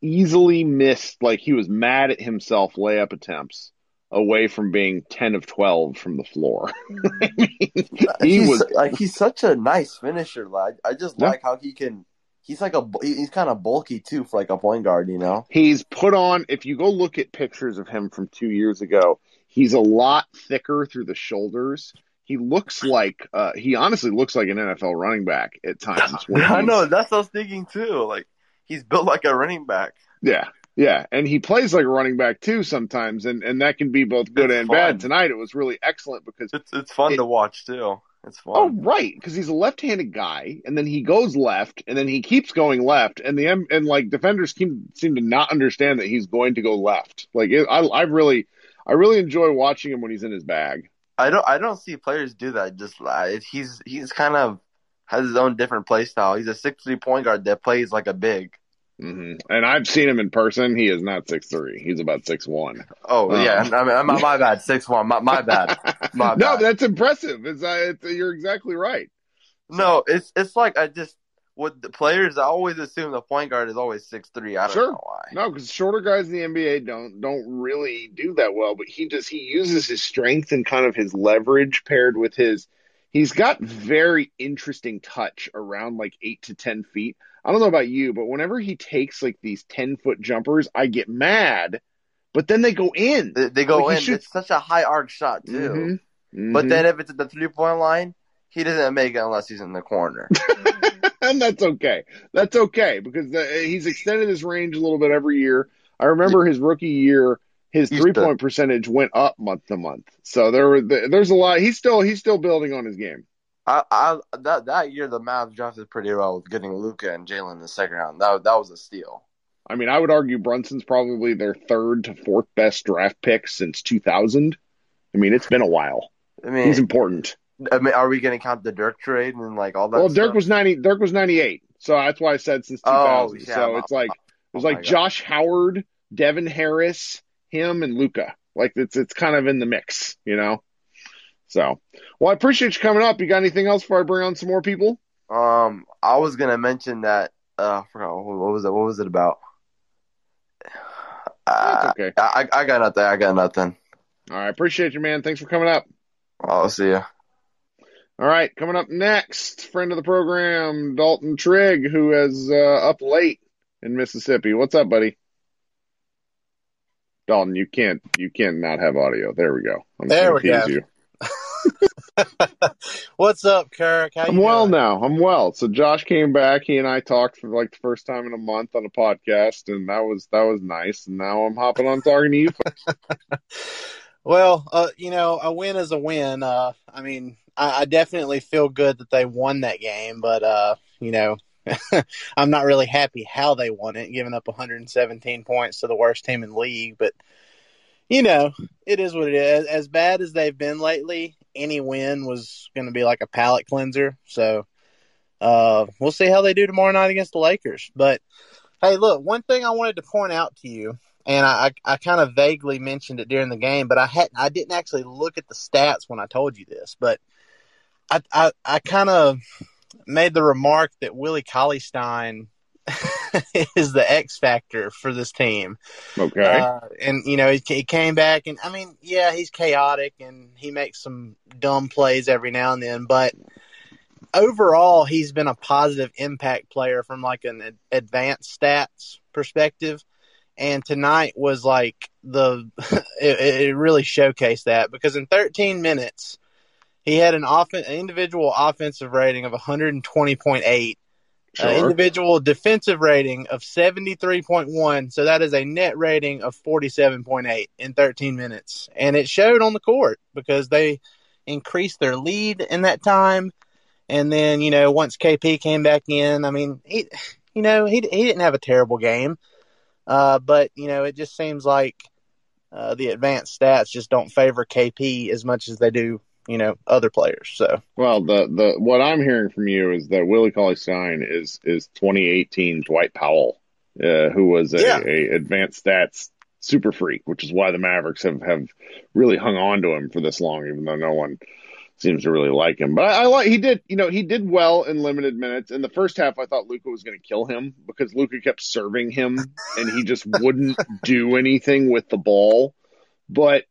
easily missed, like he was mad at himself layup attempts away from being 10 of 12 from the floor. I mean, he he's, was like he's such a nice finisher. Like I just yeah. like how he can he's like a he's kind of bulky too for like a point guard, you know. He's put on if you go look at pictures of him from 2 years ago, he's a lot thicker through the shoulders he looks like uh, he honestly looks like an NFL running back at times. I know that's what I was thinking too. Like he's built like a running back. Yeah, yeah, and he plays like a running back too sometimes, and and that can be both good it's and fun. bad. Tonight it was really excellent because it's it's fun it, to watch too. It's fun. Oh right, because he's a left-handed guy, and then he goes left, and then he keeps going left, and the and like defenders seem seem to not understand that he's going to go left. Like it, I I really I really enjoy watching him when he's in his bag. I don't I don't see players do that. Just like he's he's kind of has his own different play style. He's a six three point guard that plays like a big. Mm-hmm. And I've seen him in person. He is not six three. He's about six one. Oh um, yeah, I mean, my, my bad, six one. My, my bad. My no, bad. that's impressive. It's, uh, it's, you're exactly right. No, it's it's like I just with the players, I always assume the point guard is always six three. I don't sure. know why. No, because shorter guys in the NBA don't don't really do that well. But he does. He uses his strength and kind of his leverage paired with his. He's got very interesting touch around like eight to ten feet. I don't know about you, but whenever he takes like these ten foot jumpers, I get mad. But then they go in. They, they go like in. It's such a high arc shot too. Mm-hmm. Mm-hmm. But then if it's at the three point line, he doesn't make it unless he's in the corner. and that's okay. That's okay because the, he's extended his range a little bit every year. I remember his rookie year, his three point percentage went up month to month. So there were there's a lot. He's still he's still building on his game. I, I that that year the Mavs drafted pretty well with getting Luka and Jalen in the second round. That that was a steal. I mean, I would argue Brunson's probably their third to fourth best draft pick since 2000. I mean, it's been a while. I mean, he's important. I mean, are we going to count the Dirk trade and like all that? Well, Dirk was ninety. Dirk was ninety eight. So that's why I said since two thousand. Oh, yeah, so it's like it was oh like Josh Howard, Devin Harris, him, and Luka. Like it's it's kind of in the mix, you know. So, well, I appreciate you coming up. You got anything else before I bring on some more people? Um, I was gonna mention that. Uh, I forgot what was it. What was it about? Uh, okay. I I got nothing. I got nothing. All right, appreciate you, man. Thanks for coming up. I'll see you. All right, coming up next, friend of the program, Dalton Trigg, who is uh, up late in Mississippi. What's up, buddy? Dalton, you can't you can't not have audio. There we go. I'm there we go. What's up, Kirk? How I'm well now. I'm well. So Josh came back. He and I talked for like the first time in a month on a podcast, and that was that was nice. And now I'm hopping on talking to you. well, uh, you know, a win is a win. Uh, I mean, I, I definitely feel good that they won that game, but uh, you know, I'm not really happy how they won it, giving up 117 points to the worst team in the league. But you know, it is what it is. As bad as they've been lately, any win was going to be like a palate cleanser. So uh, we'll see how they do tomorrow night against the Lakers. But hey, look, one thing I wanted to point out to you, and I, I, I kind of vaguely mentioned it during the game, but I had I didn't actually look at the stats when I told you this, but I I, I kind of made the remark that Willie Cauley Stein is the X factor for this team. Okay. Uh, and you know he, he, came back, and I mean, yeah, he's chaotic and he makes some dumb plays every now and then, but overall, he's been a positive impact player from like an advanced stats perspective. And tonight was like the it, it really showcased that because in 13 minutes he had an, off- individual offensive rating of 120.8, sure. an individual defensive rating of 73.1. So that is a net rating of 47.8 in 13 minutes. And it showed on the court because they increased their lead in that time. And then, you know, once KP came back in, I mean, he, you know, he, he didn't have a terrible game. Uh, but, you know, it just seems like uh, the advanced stats just don't favor KP as much as they do you know other players. So well, the the what I'm hearing from you is that Willie Cauley Stein is is 2018 Dwight Powell, uh, who was a, yeah. a advanced stats super freak, which is why the Mavericks have have really hung on to him for this long, even though no one seems to really like him. But I, I like he did, you know, he did well in limited minutes. In the first half, I thought Luka was going to kill him because Luka kept serving him and he just wouldn't do anything with the ball. But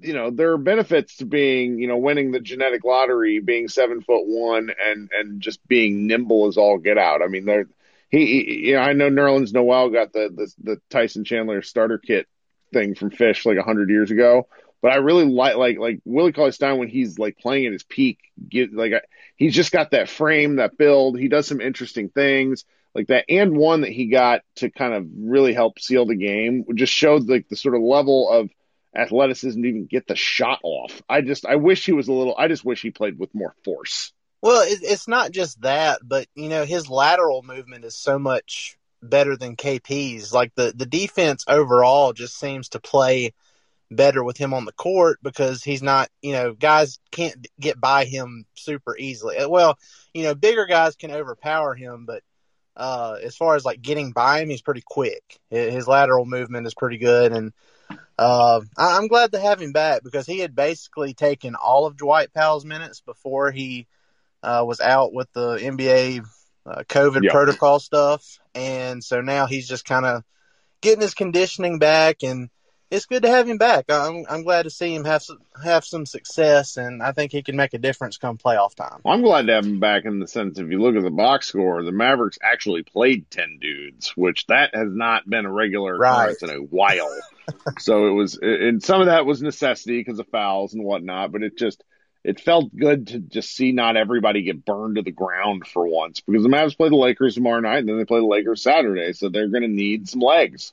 you know, there are benefits to being, you know, winning the genetic lottery, being seven foot one, and and just being nimble as all get out. I mean, there, he, he you know, I know Nerlens Noel got the, the the Tyson Chandler starter kit thing from Fish like a hundred years ago. But I really like like like Willie Cauley Stein when he's like playing at his peak. Get like he's just got that frame, that build. He does some interesting things like that, and one that he got to kind of really help seal the game. Just showed like the sort of level of athleticism to even get the shot off. I just I wish he was a little. I just wish he played with more force. Well, it's not just that, but you know his lateral movement is so much better than KP's. Like the the defense overall just seems to play better with him on the court because he's not, you know, guys can't get by him super easily. Uh, well, you know, bigger guys can overpower him, but uh, as far as like getting by him, he's pretty quick. His lateral movement is pretty good, and uh, I'm glad to have him back because he had basically taken all of Dwight Powell's minutes before he uh, was out with the NBA uh, COVID yep. protocol stuff, and so now he's just kind of getting his conditioning back and it's good to have him back. I'm I'm glad to see him have some, have some success, and I think he can make a difference come playoff time. I'm glad to have him back in the sense if you look at the box score, the Mavericks actually played ten dudes, which that has not been a regular occurrence right. in a while. so it was, and some of that was necessity because of fouls and whatnot, but it just it felt good to just see not everybody get burned to the ground for once because the Mavs play the Lakers tomorrow night, and then they play the Lakers Saturday, so they're going to need some legs.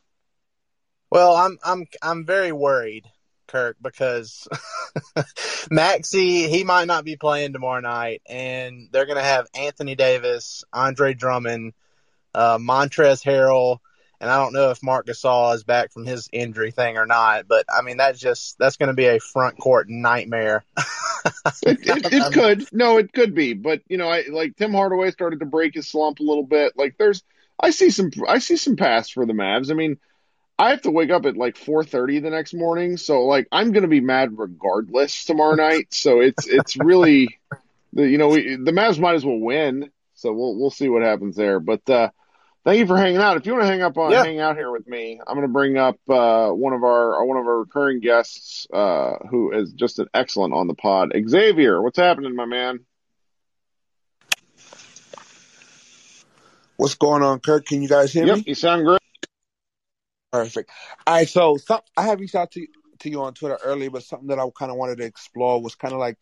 Well, I'm I'm I'm very worried, Kirk, because Maxi he might not be playing tomorrow night, and they're going to have Anthony Davis, Andre Drummond, uh, Montrezl Harrell, and I don't know if Marc Gasol is back from his injury thing or not. But I mean, that's just that's going to be a front court nightmare. it, it, it could, no, it could be, but you know, I like Tim Hardaway started to break his slump a little bit. Like there's, I see some, I see some pass for the Mavs. I mean I have to wake up at like 4:30 the next morning, so like I'm gonna be mad regardless tomorrow night. So it's it's really, you know, we, the Mavs might as well win. So we'll we'll see what happens there. But uh, thank you for hanging out. If you want to hang up on yeah. hang out here with me, I'm gonna bring up uh, one of our one of our recurring guests uh, who is just an excellent on the pod. Xavier, what's happening, my man? What's going on, Kirk? Can you guys hear yep, me? You sound great. Perfect. All right, so some, I have reached out to to you on Twitter earlier, but something that I kind of wanted to explore was kind of like,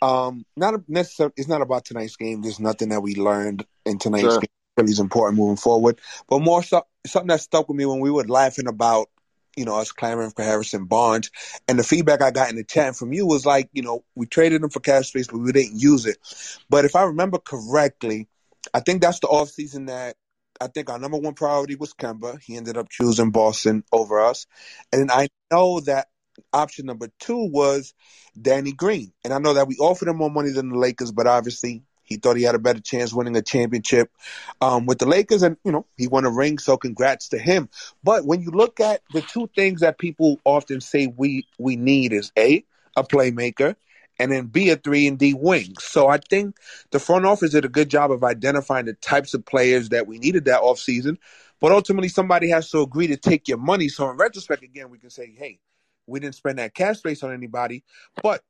um, not necessarily. It's not about tonight's game. There's nothing that we learned in tonight's sure. game really is important moving forward, but more so something that stuck with me when we were laughing about you know, us clamoring for Harrison Barnes. And the feedback I got in the chat from you was like, you know, we traded him for cash space, but we didn't use it. But if I remember correctly, I think that's the offseason that I think our number one priority was Kemba. He ended up choosing Boston over us. And I know that option number two was Danny Green. And I know that we offered him more money than the Lakers, but obviously he thought he had a better chance winning a championship um, with the Lakers. And, you know, he won a ring, so congrats to him. But when you look at the two things that people often say we, we need is A, a playmaker, and then be a three and D wing. So I think the front office did a good job of identifying the types of players that we needed that offseason. But ultimately, somebody has to agree to take your money. So in retrospect, again, we can say, hey, we didn't spend that cash space on anybody, but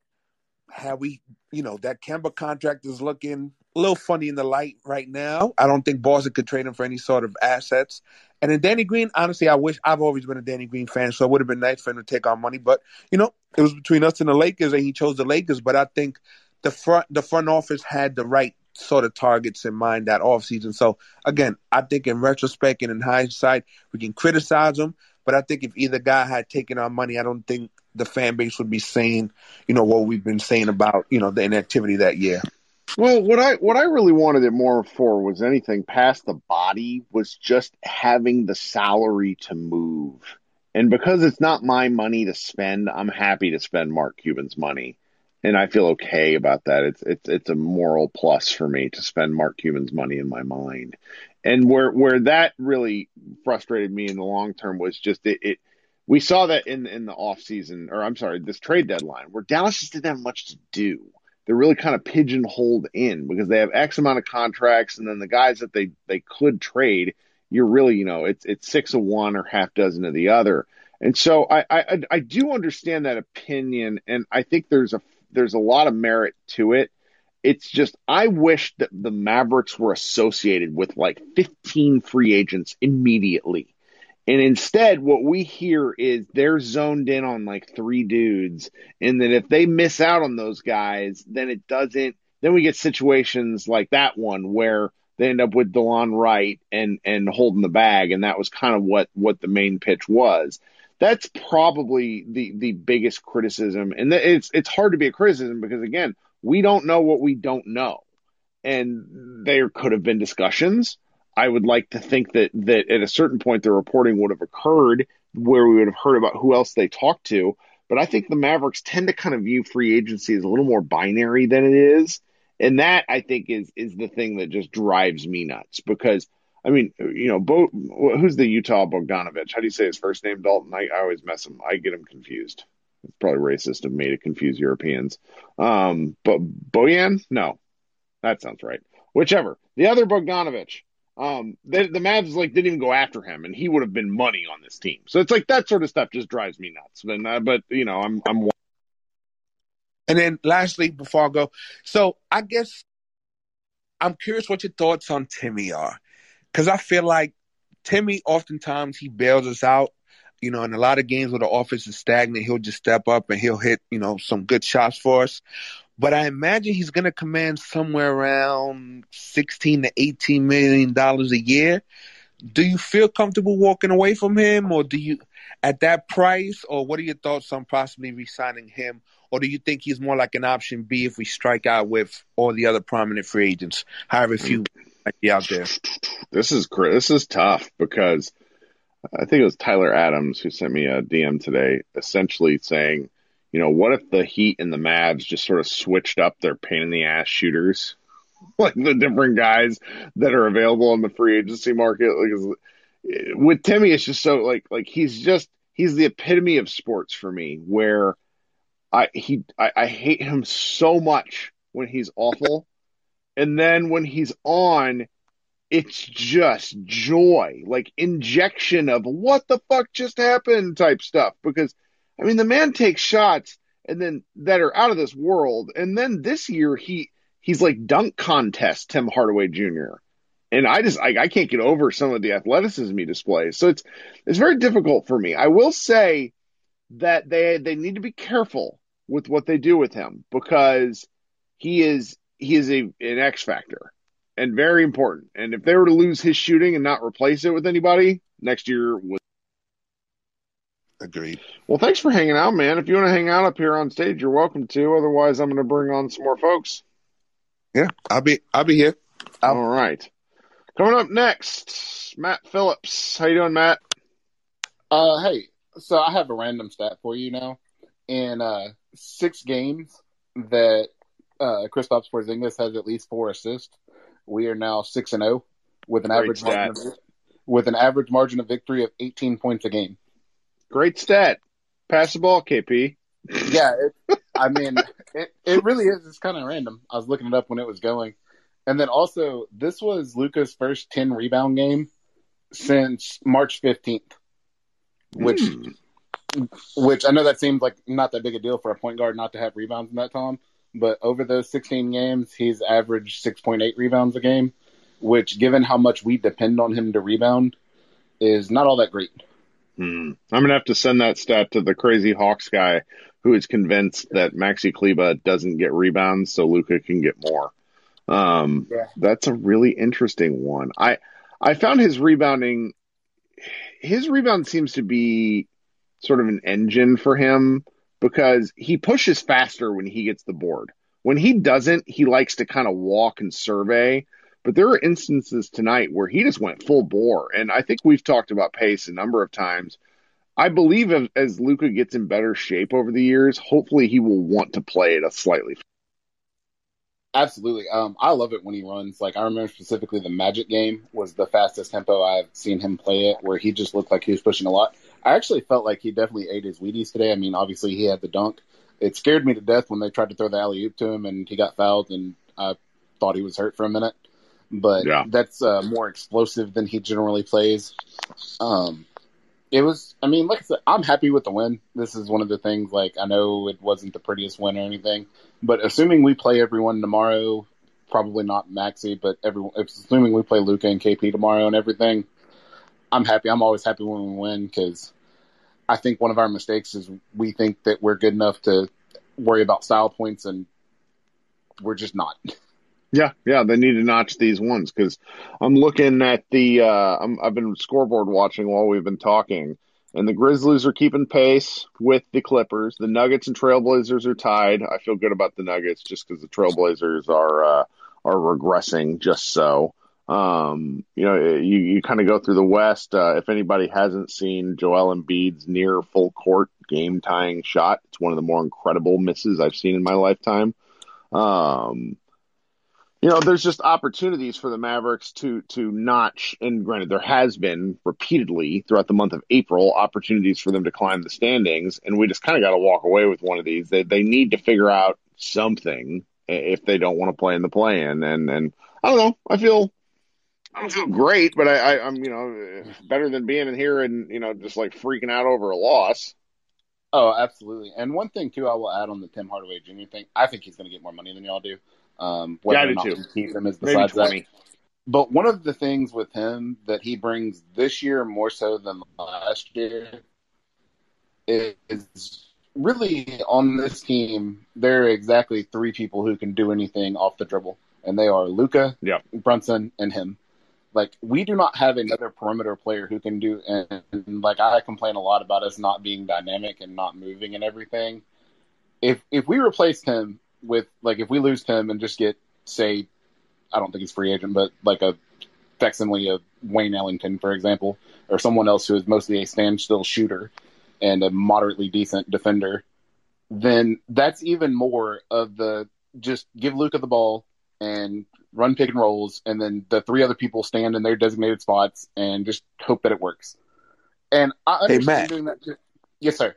have we, you know, that Kemba contract is looking a little funny in the light right now. I don't think Boston could trade him for any sort of assets. And then Danny Green, honestly, I wish I've always been a Danny Green fan, so it would have been nice for him to take our money. But you know, it was between us and the Lakers, and he chose the Lakers. But I think the front the front office had the right sort of targets in mind that offseason. So again, I think in retrospect and in hindsight, we can criticize him. But I think if either guy had taken our money, I don't think the fan base would be saying, you know, what we've been saying about, you know, the inactivity that year. Well, what I what I really wanted it more for was anything past the body was just having the salary to move. And because it's not my money to spend, I'm happy to spend Mark Cuban's money. And I feel okay about that. It's it's it's a moral plus for me to spend Mark Cuban's money in my mind. And where where that really frustrated me in the long term was just it, it we saw that in in the off season or I'm sorry, this trade deadline where Dallas just didn't have much to do they're really kind of pigeonholed in because they have X amount of contracts, and then the guys that they they could trade, you're really you know it's it's six of one or half dozen of the other. And so I, I I do understand that opinion, and I think there's a there's a lot of merit to it. It's just I wish that the Mavericks were associated with like 15 free agents immediately. And instead, what we hear is they're zoned in on like three dudes, and that if they miss out on those guys, then it doesn't. Then we get situations like that one where they end up with Delon Wright and and holding the bag, and that was kind of what what the main pitch was that's probably the the biggest criticism, and it's it's hard to be a criticism because again, we don't know what we don't know, and there could have been discussions. I would like to think that that at a certain point the reporting would have occurred where we would have heard about who else they talked to. But I think the Mavericks tend to kind of view free agency as a little more binary than it is. And that I think is is the thing that just drives me nuts because I mean, you know, Bo, who's the Utah Bogdanovich? How do you say his first name, Dalton? I, I always mess him. I get him confused. It's probably racist of me to confuse Europeans. Um, but Bojan? No, that sounds right. Whichever. The other Bogdanovich. Um, the, the Mavs like didn't even go after him, and he would have been money on this team. So it's like that sort of stuff just drives me nuts. But, uh, but you know, I'm I'm. And then lastly, before I go, so I guess I'm curious what your thoughts on Timmy are because I feel like Timmy oftentimes he bails us out. You know, in a lot of games where the offense is stagnant, he'll just step up and he'll hit, you know, some good shots for us. But I imagine he's going to command somewhere around 16 to 18 million dollars a year. Do you feel comfortable walking away from him or do you at that price or what are your thoughts on possibly re-signing him or do you think he's more like an option B if we strike out with all the other prominent free agents, however few mm. might be out there? This is this is tough because I think it was Tyler Adams who sent me a DM today, essentially saying, you know, what if the Heat and the Mavs just sort of switched up their pain in the ass shooters, like the different guys that are available on the free agency market? Like, with Timmy, it's just so like like he's just he's the epitome of sports for me, where I he I, I hate him so much when he's awful, and then when he's on, it's just joy, like injection of what the fuck just happened type stuff. Because, I mean, the man takes shots and then that are out of this world. And then this year he, he's like dunk contest Tim Hardaway Jr. And I just, I, I can't get over some of the athleticism he displays. So it's, it's very difficult for me. I will say that they, they need to be careful with what they do with him because he is, he is a, an X factor and very important. And if they were to lose his shooting and not replace it with anybody, next year was. Agreed. Well, thanks for hanging out, man. If you want to hang out up here on stage, you're welcome to. Otherwise, I'm going to bring on some more folks. Yeah, I'll be I'll be here. I'll... All right. Coming up next, Matt Phillips. How you doing, Matt? Uh, hey. So I have a random stat for you now. In uh, six games that uh, Kristaps Porzingis has at least four assists, we are now six and zero oh with an Great average margin of, with an average margin of victory of 18 points a game. Great stat. Pass the ball, KP. Yeah, it, I mean, it, it really is. It's kind of random. I was looking it up when it was going, and then also this was Luka's first 10 rebound game since March 15th, which. Hmm. Which I know that seems like not that big a deal for a point guard not to have rebounds in that time, but over those 16 games, he's averaged 6.8 rebounds a game, which, given how much we depend on him to rebound, is not all that great. Hmm. I'm going to have to send that stat to the crazy Hawks guy who is convinced that Maxi Kleber doesn't get rebounds so Luka can get more. Um, yeah. That's a really interesting one. I, I found his rebounding, his rebound seems to be sort of an engine for him because he pushes faster when he gets the board. When he doesn't, he likes to kind of walk and survey. But there are instances tonight where he just went full bore. And I think we've talked about pace a number of times. I believe as, as Luka gets in better shape over the years, hopefully he will want to play at a slightly. Absolutely. Um, I love it when he runs. Like I remember specifically the Magic game was the fastest tempo I've seen him play it, where he just looked like he was pushing a lot. I actually felt like he definitely ate his Wheaties today. I mean, obviously he had the dunk, it scared me to death when they tried to throw the alley oop to him and he got fouled and I thought he was hurt for a minute. But Yeah. that's uh, more explosive than he generally plays. Um, it was, I mean, like I said, I'm happy with the win. This is one of the things, like, I know it wasn't the prettiest win or anything, but assuming we play everyone tomorrow, probably not Maxi, but everyone, assuming we play Luka and KP tomorrow and everything, I'm happy. I'm always happy when we win because I think one of our mistakes is we think that we're good enough to worry about style points and we're just not. Yeah, yeah, they need to notch these ones because I'm looking at the. Uh, I'm, I've been scoreboard watching while we've been talking, and the Grizzlies are keeping pace with the Clippers. The Nuggets and Trailblazers are tied. I feel good about the Nuggets just because the Trailblazers are uh, are regressing. Just so, um, you know, you you kind of go through the West. Uh, if anybody hasn't seen Joel Embiid's near full court game tying shot, it's one of the more incredible misses I've seen in my lifetime. Um, you know, there's just opportunities for the Mavericks to to notch. And granted, there has been repeatedly throughout the month of April opportunities for them to climb the standings, and we just kind of got to walk away with one of these. They they need to figure out something if they don't want to play in the play-in. And and I don't know. I feel I don't feel great, but I, I I'm you know better than being in here and you know just like freaking out over a loss. Oh, absolutely. And one thing too, I will add on the Tim Hardaway Jr. thing. I think he's going to get more money than y'all do. Um, whether Yeah, I or do not too. keep him is besides that. But one of the things with him that he brings this year more so than last year is really on this team. There are exactly three people who can do anything off the dribble, and they are Luka, Yeah. Brunson, and him. Like we do not have another perimeter player who can do. And, and like I complain a lot about us not being dynamic and not moving and everything. If if we replaced him with like if we lose him and just get say I don't think he's free agent, but like a facsimile of Wayne Ellington, for example, or someone else who is mostly a standstill shooter and a moderately decent defender, then that's even more of the just give Luka the ball and run pick and rolls, and then the three other people stand in their designated spots and just hope that it works. And I Hey, understand Matt. doing that. Too. Yes, sir.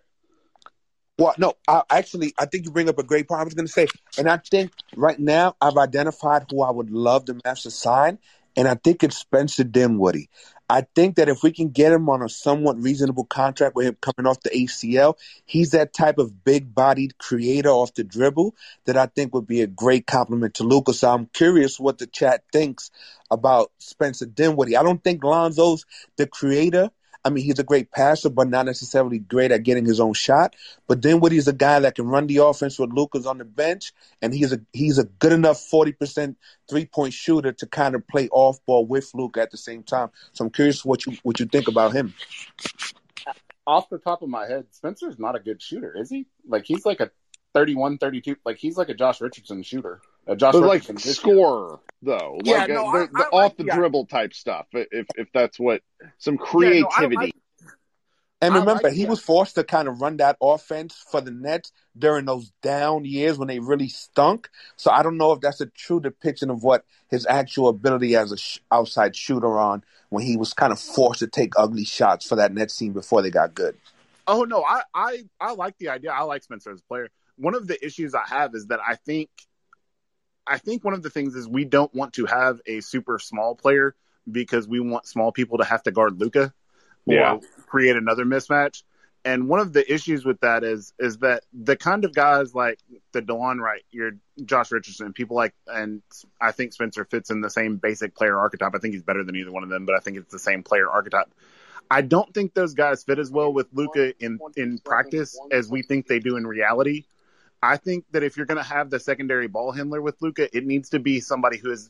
Well, no, I, actually, I think you bring up a great point. I was going to say, and I think right now I've identified who I would love the Mavs to sign, and I think it's Spencer Dinwiddie. I think that if we can get him on a somewhat reasonable contract with him coming off the ACL, he's that type of big-bodied creator off the dribble that I think would be a great compliment to Luka. So I'm curious what the chat thinks about Spencer Dinwiddie. I don't think Lonzo's the creator. I mean, he's a great passer, but not necessarily great at getting his own shot. But then, what? He's a guy that can run the offense with Luka's on the bench, and he's a he's a good enough forty percent three point shooter to kind of play off ball with Luka at the same time. So I'm curious what you what you think about him. Off the top of my head, Spencer's not a good shooter, is he? Like he's like a 31, 32. Like he's like a Josh Richardson shooter. A Josh But like Richardson this year. scorer though, Yeah, like no, uh, I- the I like off the the- dribble type stuff. If if that's what some Yeah, no, I creativity. And remember, like he that. was forced to kind of run that offense for the Nets during those down years when they really stunk. So I don't know if that's a true depiction of what his actual ability as a sh- outside shooter on when he was kind of forced to take ugly shots for that Nets team before they got good. Oh no, I, I I like the idea. I like Spencer as a player. One of the issues I have is that I think I think one of the things is we don't want to have a super small player because we want small people to have to guard Luka or Yeah. create another mismatch. And one of the issues with that is is that the kind of guys like the Delon Wright, your Josh Richardson, people like, and I think Spencer fits in the same basic player archetype. I think he's better than either one of them, but I think it's the same player archetype. I don't think those guys fit as well with Luka in in practice as we think they do in reality. I think that if you're going to have the secondary ball handler with Luka, it needs to be somebody who is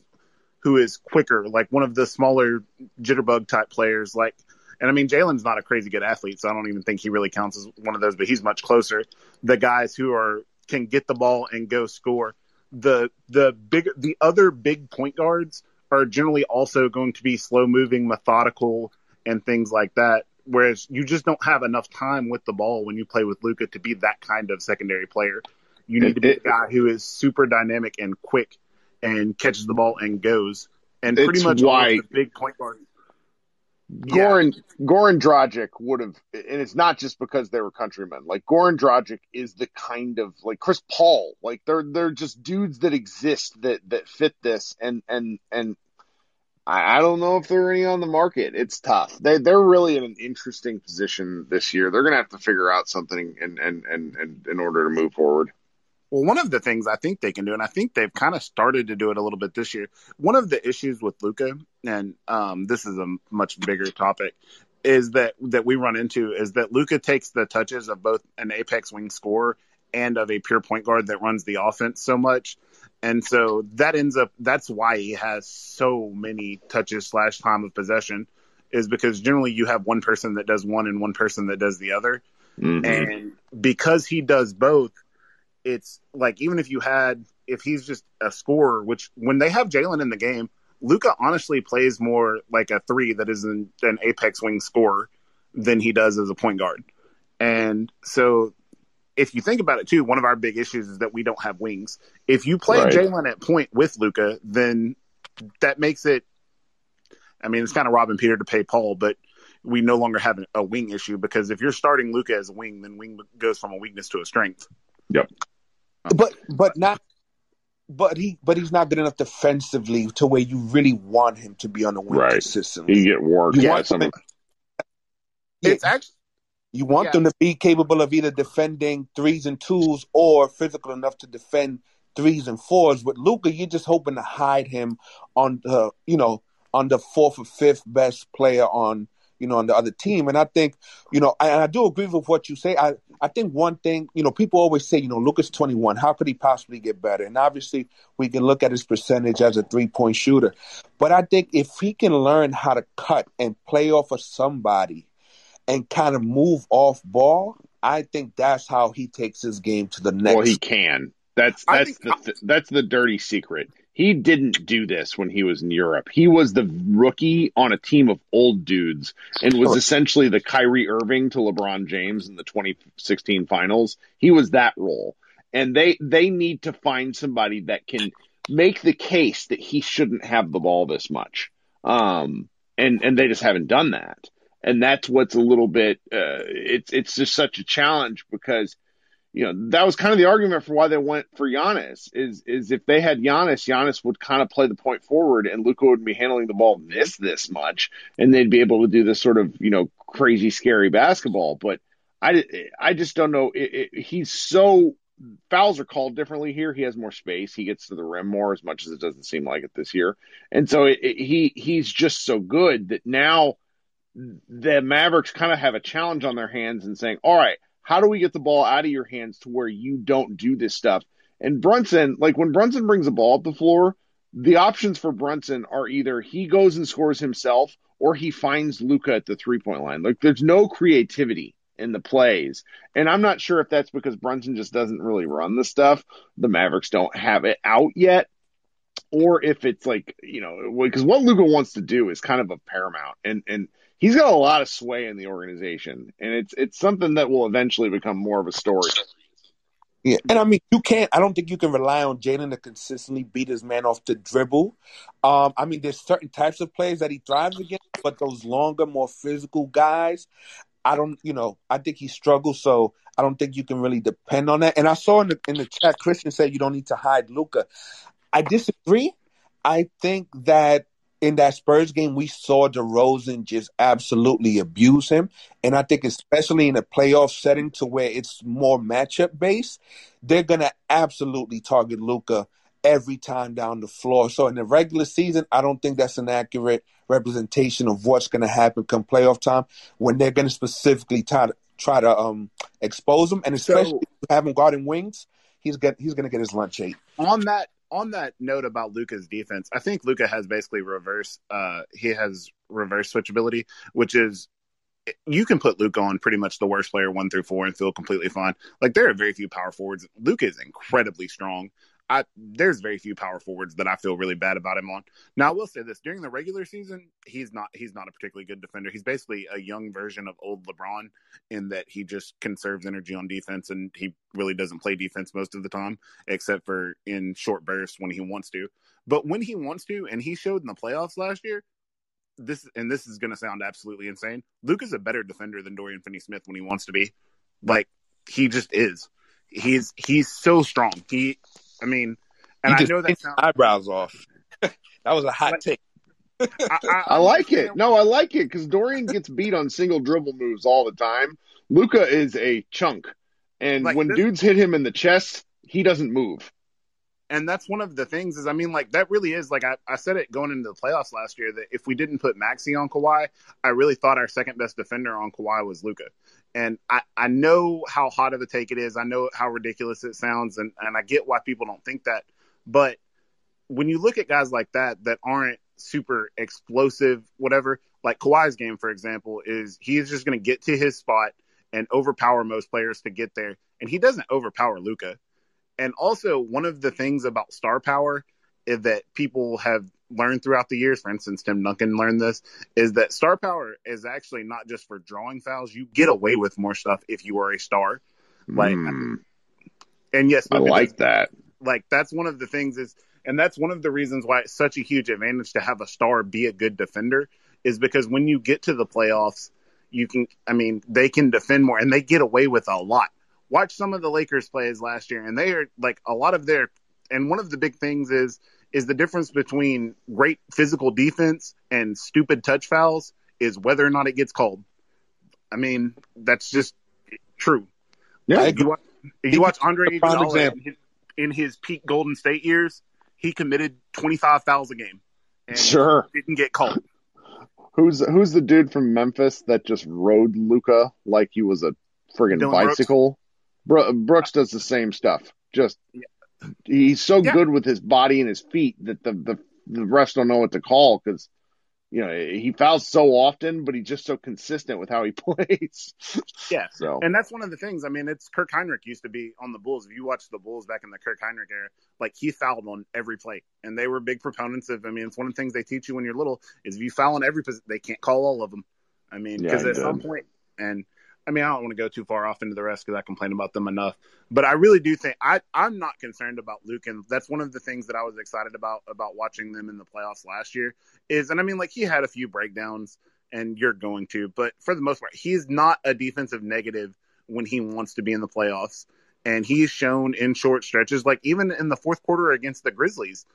who is quicker, like one of the smaller jitterbug type players. Like, and I mean, Jalen's not a crazy good athlete, so I don't even think he really counts as one of those, but he's much closer. The guys who are can get the ball and go score. The the big the other big point guards are generally also going to be slow moving, methodical, and things like that. Whereas you just don't have enough time with the ball when you play with Luka to be that kind of secondary player. You need to be a guy who is super dynamic and quick and catches the ball and goes. And pretty much why- big point guards. Goran Goran Dragic would have, and it's not just because they were countrymen. Like Goran Dragic is the kind of like Chris Paul. Like they're they're just dudes that exist that that fit this, and and and I, I don't know if there are any on the market. It's tough. They they're really in an interesting position this year. They're gonna have to figure out something and and and, and in order to move forward. Well, one of the things I think they can do, and I think they've kind of started to do it a little bit this year. One of the issues with Luka, and um, this is a much bigger topic, is that that we run into is that Luka takes the touches of both an apex wing scorer and of a pure point guard that runs the offense so much, and so that ends up that's why he has so many touches slash time of possession, is because generally you have one person that does one and one person that does the other, mm-hmm. and because he does both it's like even if you had if he's just a scorer, which when they have Jalen in the game, Luka honestly plays more like a three that is an, an apex wing scorer than he does as a point guard. And so if you think about it too, one of our big issues is that we don't have wings. If you play right. Jalen at point with Luka, then that makes it I mean, it's kind of robbing Peter to pay Paul, but we no longer have a wing issue because if you're starting Luka as a wing, then wing goes from a weakness to a strength. Yep. But but not but he but he's not good enough defensively to where you really want him to be on the wing right. consistently. You get worked you by something. It's actually you want yeah. them to be capable of either defending threes and twos or physical enough to defend threes and fours. With Luka, you're just hoping to hide him on the you know on the fourth or fifth best player on you know, on the other team. And I think, you know, I, and I do agree with what you say. I, I think one thing, you know, people always say, you know, Luka's 21, how could he possibly get better? And obviously, we can look at his percentage as a three point shooter. But I think if he can learn how to cut and play off of somebody and kind of move off ball, I think that's how he takes his game to the next. Well, he can. That's that's the th- that's the dirty secret he didn't do this when he was in Europe. He was the rookie on a team of old dudes and was essentially the Kyrie Irving to LeBron James in the 2016 finals. He was that role. And they they need to find somebody that can make the case that he shouldn't have the ball this much. Um and and they just haven't done that. And that's what's a little bit uh it's it's just such a challenge because you know, that was kind of the argument for why they went for Giannis is, is if they had Giannis, Giannis would kind of play the point forward and Luka would be handling the ball this, this much and they'd be able to do this sort of, you know, crazy, scary basketball. But I, I just don't know. It, it, he's so fouls are called differently here. He has more space. He gets to the rim more as much as it doesn't seem like it this year. And so it, he, he's just so good that now the Mavericks kind of have a challenge on their hands and saying, all right, how do we get the ball out of your hands to where you don't do this stuff? And Brunson, like when Brunson brings the ball up the floor, the options for Brunson are either he goes and scores himself or he finds Luka at the three point line. Like there's no creativity in the plays. And I'm not sure if that's because Brunson just doesn't really run the stuff. The Mavericks don't have it out yet. Or if it's like, you know, because what Luka wants to do is kind of a paramount. And, and he's got a lot of sway in the organization, and it's it's something that will eventually become more of a story. Yeah, and I mean, you can't. I don't think you can rely on Jalen to consistently beat his man off the dribble. Um, I mean, there's certain types of plays that he thrives against, but those longer, more physical guys, I don't. You know, I think he struggles. So I don't think you can really depend on that. And I saw in the in the chat, Christian said you don't need to hide Luka. I disagree. I think that in that Spurs game, we saw DeRozan just absolutely abuse him. And I think, especially in a playoff setting to where it's more matchup based, they're going to absolutely target Luka every time down the floor. So in the regular season, I don't think that's an accurate representation of what's going to happen come playoff time when they're going to specifically try to, try to um, expose him. And especially so, having guarding wings, he's get he's going to get his lunch ate. On that on that note about Luka's defense, I think Luka has basically reverse. Uh, he has reverse switchability, which is you can put Luka on pretty much the worst player one through four and feel completely fine. Like there are very few power forwards. Luka is incredibly strong. I there's very few power forwards that I feel really bad about him on. Now I will say this: during the regular season, he's not he's not a particularly good defender. He's basically a young version of old LeBron in that he just conserves energy on defense and he really doesn't play defense most of the time, except for in short bursts when he wants to. But when he wants to, and he showed in the playoffs last year, this and this is going to sound absolutely insane. Luke is a better defender than Dorian Finney-Smith when he wants to be. Like he just is. He's he's so strong. He, I mean, and I know that sounds eyebrows off. that was a hot take. I, I, I, like it. No, I like it because Dorian gets beat on single dribble moves all the time. Luka is a chunk, and like when this, dudes hit him in the chest, he doesn't move and that's one of the things is I mean like that really is like I, I said it going into the playoffs last year that if we didn't put Maxi on Kawhi, I really thought our second best defender on Kawhi was Luka. And I, I know how hot of a take it is. I know how ridiculous it sounds and, and I get why people don't think that. But when you look at guys like that that aren't super explosive, whatever, like Kawhi's game, for example, is he's just gonna get to his spot and overpower most players to get there. And he doesn't overpower Luka. and also, one of the things about star power is that people have learned throughout the years, for instance, Tim Duncan learned this, is that star power is actually not just for drawing fouls. You get away with more stuff if you are a star. Like, mm. and yes, I like that. Like, that's one of the things is, and that's one of the reasons why it's such a huge advantage to have a star be a good defender, is because when you get to the playoffs, you can, I mean, they can defend more and they get away with a lot watch some of the Lakers plays last year, and they are like a lot of their. And one of the big things is is the difference between great physical defense and stupid touch fouls is whether or not it gets called. I mean, that's just true. Yeah, you watch, you watch Andre Iguodala in his, in his peak Golden State years, he committed 25 fouls a game. And sure, didn't get called. Who's who's the dude from Memphis that just rode Luka like he was a friggin' Dillon bicycle? Brooks? Brooks does the same stuff. Just he's so yeah. good with his body and his feet that the the, the refs don't know what to call because you know he fouls so often, but he's just so consistent with how he plays. yeah, so and that's one of the things. I mean, it's Kirk Hinrich used to be on the Bulls. If you watch the Bulls back in the Kirk Hinrich era, like he fouled on every play, and they were big proponents of. I mean, it's one of the things they teach you when you're little is if you foul on every position, they can't call all of them. I mean, because yeah, at did. some point, and I mean, I don't want to go too far off into the rest because I complain about them enough. But I really do think I I'm not concerned about Luke, and that's one of the things that I was excited about about watching them in the playoffs last year. Is and I mean, like he had a few breakdowns, and you're going to, but for the most part, he's not a defensive negative when he wants to be in the playoffs, and he's shown in short stretches, like even in the fourth quarter against the Grizzlies,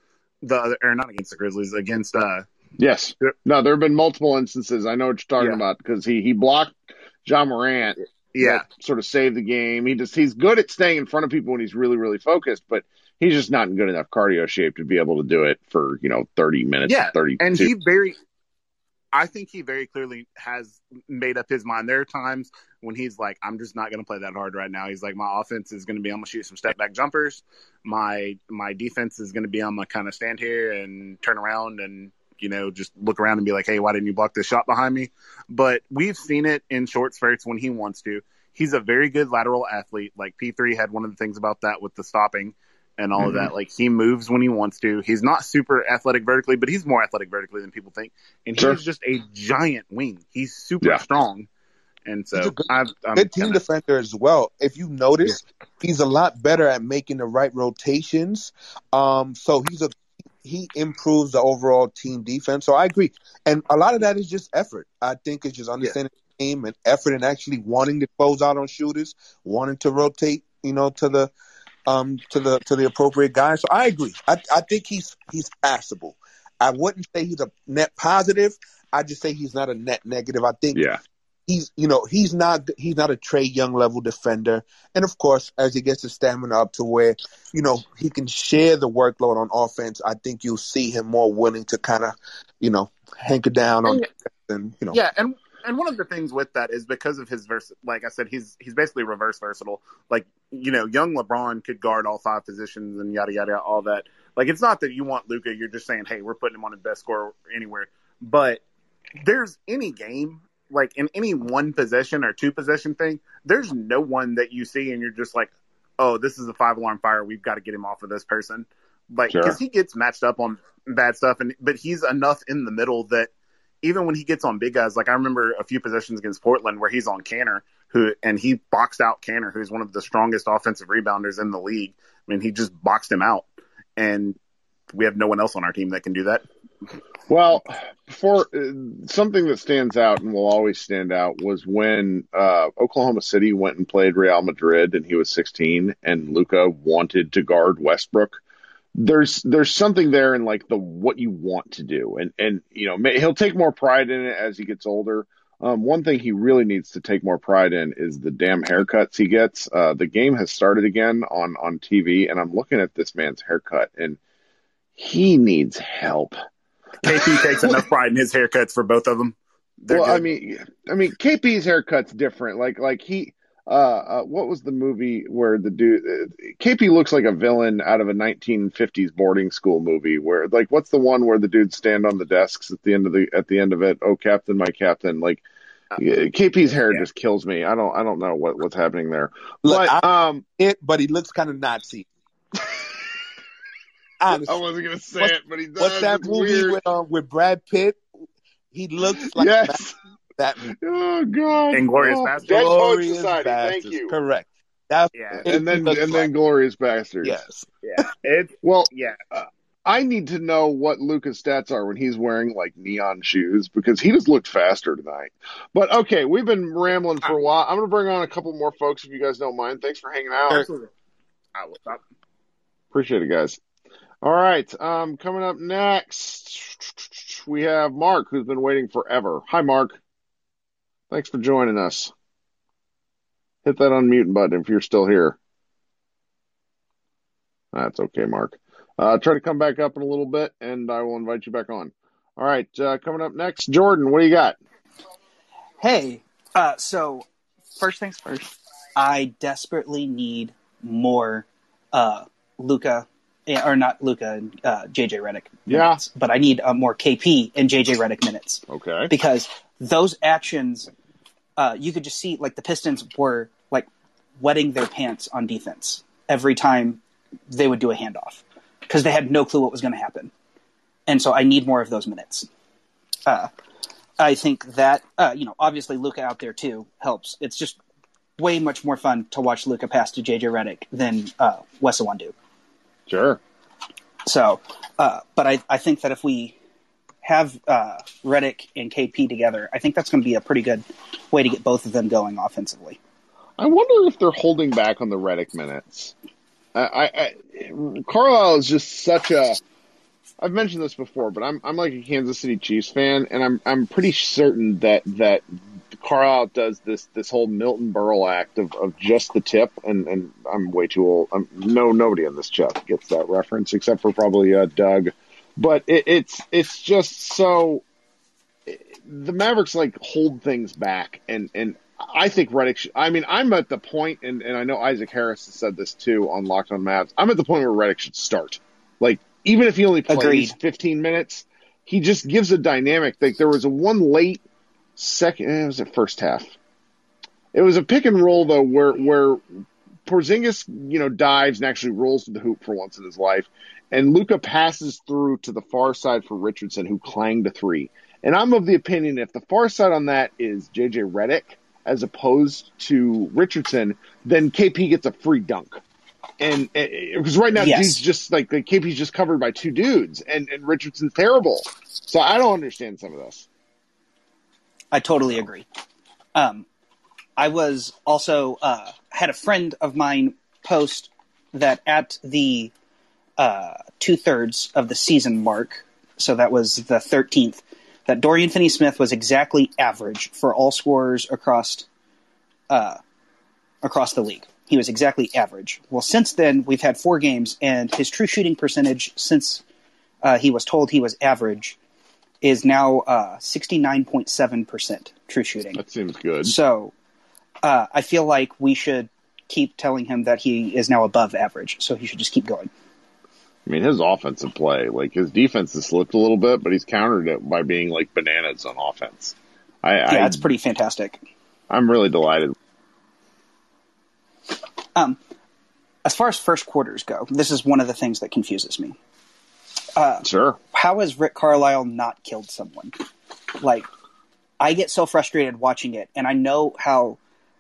the other, or not against the Grizzlies, against uh Yes. No, there have been multiple instances. I know what you're talking yeah. about because he he blocked Ja Morant. Yeah. Sort of saved the game. He just he's good at staying in front of people when he's really, really focused, but he's just not in good enough cardio shape to be able to do it for, you know, thirty minutes. Yeah. Thirty and he very I think he very clearly has made up his mind. There are times when he's like, I'm just not going to play that hard right now. He's like, my offense is going to be, I'm going to shoot some step back jumpers. My my defense is going to be, I'm going to kind of stand here and turn around and you know, just look around and be like, hey, why didn't you block this shot behind me? But we've seen it in short spurts when he wants to. He's a very good lateral athlete. Like P3 had one of the things about that with the stopping and all mm-hmm. of that. Like he moves when he wants to. He's not super athletic vertically, but he's more athletic vertically than people think. And sure. he's just a giant wing. He's super yeah. strong. And so, he's a good, I'm, I'm good team kinda, defender as well. If you notice, yeah. he's a lot better at making the right rotations. Um, so he's a he improves the overall team defense. So I agree, and a lot of that is just effort. I think it's just understanding yeah. the game and effort, and actually wanting to close out on shooters, wanting to rotate, you know, to the um to the to the appropriate guy. So I agree. I I think he's he's passable. I wouldn't say he's a net positive. I just say he's not a net negative. I think yeah he's you know he's not he's not a Trae Young level defender, and of course as he gets his stamina up to where you know he can share the workload on offense, I think you'll see him more willing to kind of you know hanker down on and you know yeah and. And one of the things with that is because of his vers, like I said, he's he's basically reverse versatile. Like you know, young LeBron could guard all five positions and yada yada all that. Like it's not that you want Luka you're just saying, hey, we're putting him on the best score anywhere. But there's any game like in any one possession or two possession thing, there's no one that you see and you're just like, oh, this is a five alarm fire. We've got to get him off of this person. Like, because sure. he gets matched up on bad stuff, and but he's enough in the middle that even when he gets on big guys, like I remember a few possessions against Portland where he's on Kanter, who and he boxed out Kanter, who's one of the strongest offensive rebounders in the league. I mean, he just boxed him out, and we have no one else on our team that can do that. Well, for uh, something that stands out and will always stand out was when uh, Oklahoma City went and played Real Madrid, and he was 16, and Luka wanted to guard Westbrook. There's there's something there in like the what you want to do, and and you know he'll take more pride in it as he gets older. Um, one thing he really needs to take more pride in is the damn haircuts he gets. Uh, the game has started again on on TV, and I'm looking at this man's haircut, and he needs help. KP takes enough pride in his haircuts for both of them. They're well, good. I mean, I mean, KP's haircut's different. Like, like he, uh, uh, what was the movie where the dude uh, KP looks like a villain out of a 1950s boarding school movie? Where, like, what's the one where the dudes stand on the desks at the end of the at the end of it? Oh, Captain, my Captain! Like, uh, KP's hair yeah. just kills me. I don't, I don't know what what's happening there. Look, but um, it, but he looks kind of Nazi. Honestly. I wasn't gonna say what's, it, but he does. What's that it's movie with, um, with Brad Pitt? He looks like yes. that. Oh God! Inglorious oh, Bastards. Dead Poet Society. Bastards. Thank you. Correct. That's, yeah. And then and then Glorious Bastards. Yes. Yeah. It. well. Yeah. Uh, I need to know what Luka's stats are when he's wearing like neon shoes because he just looked faster tonight. But okay, we've been rambling for a while. I'm going to bring on a couple more folks if you guys don't mind. Thanks for hanging out. Absolutely. I will stop. Appreciate it, guys. All right. Um, coming up next, we have Mark, who's been waiting forever. Hi, Mark. Thanks for joining us. Hit that unmute button if you're still here. That's okay, Mark. Uh, try to come back up in a little bit, and I will invite you back on. All right. Uh, coming up next, Jordan, what do you got? Hey. Uh, so, first things first, I desperately need more uh, Luka or not Luka, and uh, JJ Redick. Minutes, yeah, but I need uh, more KP and JJ Redick minutes. Okay, because those actions, uh, you could just see like the Pistons were like wetting their pants on defense every time they would do a handoff because they had no clue what was going to happen, and so I need more of those minutes. Uh, I think that uh, you know, obviously Luka out there too helps. It's just way much more fun to watch Luka pass to JJ Redick than uh, Wes. Sure. So, uh, but I, I think that if we have uh, Redick and KP together, I think that's going to be a pretty good way to get both of them going offensively. I wonder if they're holding back on the Redick minutes. I, I, I Carlisle is just such a. I've mentioned this before, but I'm I'm like a Kansas City Chiefs fan, and I'm I'm pretty certain that that Carlisle does this this whole Milton Berle act of, of just the tip, and, and I'm way too old. I'm, no, nobody in this chat gets that reference except for probably uh, Doug. But it, it's it's just so the Mavericks like hold things back, and and I think. Should, I mean, I'm at the point, and, and I know Isaac Harris has said this too on Locked On Mavs. I'm at the point where Redick should start. Like even if he only plays Agreed. 15 minutes, he just gives a dynamic. Like there was a one late second. Eh, it was the first half. It was a pick and roll though, where where Porzingis, you know, dives and actually rolls to the hoop for once in his life, and Luka passes through to the far side for Richardson, who clanged a three. And I'm of the opinion if the far side on that is JJ Redick as opposed to Richardson, then KP gets a free dunk. And because right now, yes. he's just like the KP's just covered by two dudes, and, and Richardson's terrible. So I don't understand some of this. I totally agree. Um, I was also uh, had a friend of mine post that at the uh, two thirds of the season mark, so that was the thirteenth, that Dorian Finney-Smith was exactly average for all scorers across uh, across the league. He was exactly average. Well, since then we've had four games, and his true shooting percentage since uh, he was told he was average is now uh, 69.7% true shooting. That seems good. So uh, I feel like we should keep telling him that he is now above average, so he should just keep going. I mean, his offensive play, like his defense has slipped a little bit, but he's countered it by being like bananas on offense. I, yeah, I, it's pretty fantastic. I'm really delighted. Um, as far as first quarters go, this is one of the things that confuses me. Uh, sure. How has Rick Carlisle not killed someone? Like, I get so frustrated watching it, and I know how,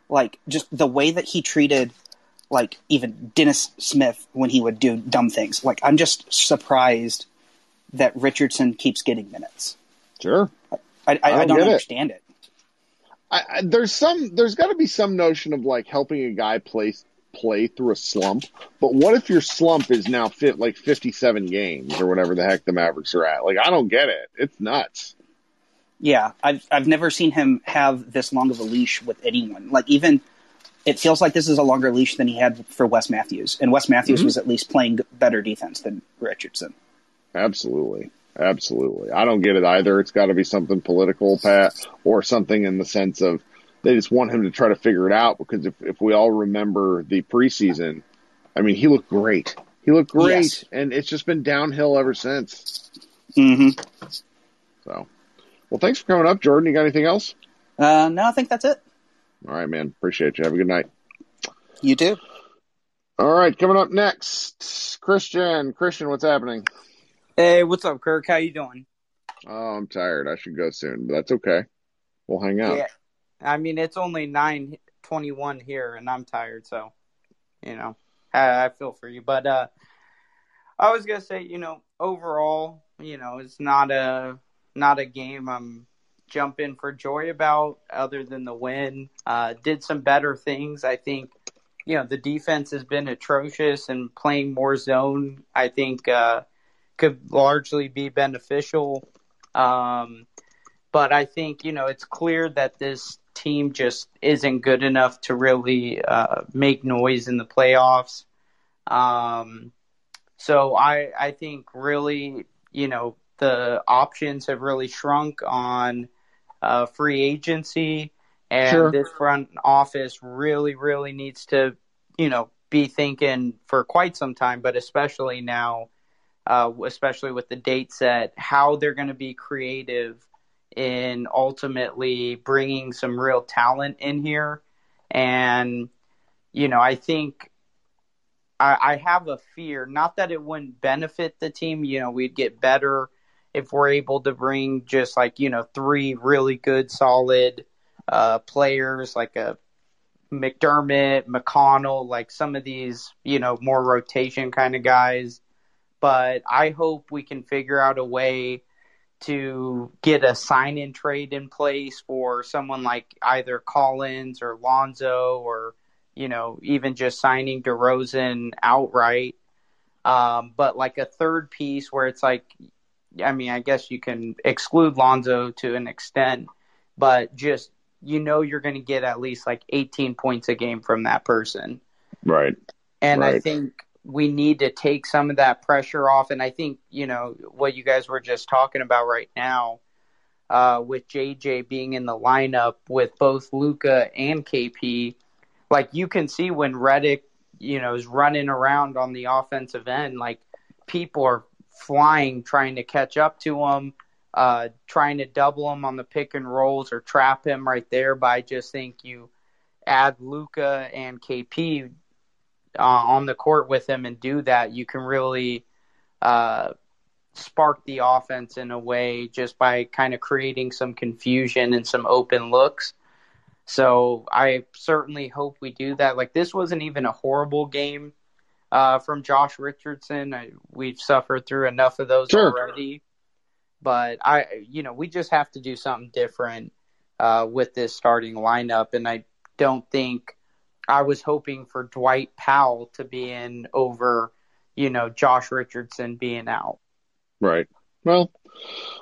like, just the way that he treated, like, even Dennis Smith when he would do dumb things. Like, I'm just surprised that Richardson keeps getting minutes. Sure. I, I, I don't don't, get it. understand it. I, I, there's some there's got to be some notion of like helping a guy play play through a slump. But what if your slump is now fit like 57 games or whatever the heck the Mavericks are at? Like I don't get it. It's nuts. Yeah, I've I've never seen him have this long of a leash with anyone. Like even it feels like this is a longer leash than he had for Wes Matthews, and Wes Matthews Mhm. was at least playing better defense than Richardson. Absolutely. Absolutely. I don't get it either. It's got to be something political, Pat, or something in the sense of they just want him to try to figure it out because if, if we all remember the preseason, I mean, he looked great. He looked great, Yes. and it's just been downhill ever since. Mm-hmm. So, well, thanks for coming up, Jordan. You got anything else? Uh, no, I think that's it. All right, man. Appreciate you. Have a good night. You too. All right, coming up next, Christian. Christian, what's happening? Hey, what's up, Kirk? How you doing? Oh, I'm tired. I should go soon, but that's okay. We'll hang out. Yeah, I mean it's only nine twenty-one here, and I'm tired, so you know I, I feel for you. But uh, I was gonna say, you know, overall, you know, it's not a not a game I'm jumping for joy about, other than the win. Uh, did some better things, I think. You know, the defense has been atrocious, and playing more zone, I think, uh, could largely be beneficial. Um, but I think you know it's clear that this team just isn't good enough to really uh, make noise in the playoffs. Um, so I I think really you know the options have really shrunk on uh, free agency, and Sure. this front office really really needs to you know be thinking for quite some time, but especially now. Uh, especially with the date set, how they're going to be creative in ultimately bringing some real talent in here. And, you know, I think I, I have a fear, not that it wouldn't benefit the team, you know, we'd get better if we're able to bring just like, you know, three really good, solid uh, players like a McDermott, McConnell, like some of these, you know, more rotation kind of guys. But I hope we can figure out a way to get a sign in trade in place for someone like either Collins or Lonzo or, you know, even just signing DeRozan outright. Um, but like a third piece where it's like, I mean, I guess you can exclude Lonzo to an extent, but just, you know, you're going to get at least like 18 points a game from that person. Right. And I think we need to take some of that pressure off. And I think, you know, what you guys were just talking about right now, uh, with JJ being in the lineup with both Luka and KP, like you can see when Redick, you know, is running around on the offensive end, like people are flying trying to catch up to him, uh, trying to double him on the pick and rolls or trap him right there. But I just think you add Luka and KP uh, on the court with him and do that, you can really uh, spark the offense in a way just by kind of creating some confusion and some open looks. So I certainly hope we do that. Like this wasn't even a horrible game uh, from Josh Richardson. I, we've suffered through enough of those Sure. already, but I, you know, we just have to do something different uh, with this starting lineup, and I don't think I was hoping for Dwight Powell to be in over, you know, Josh Richardson being out. Right. Well,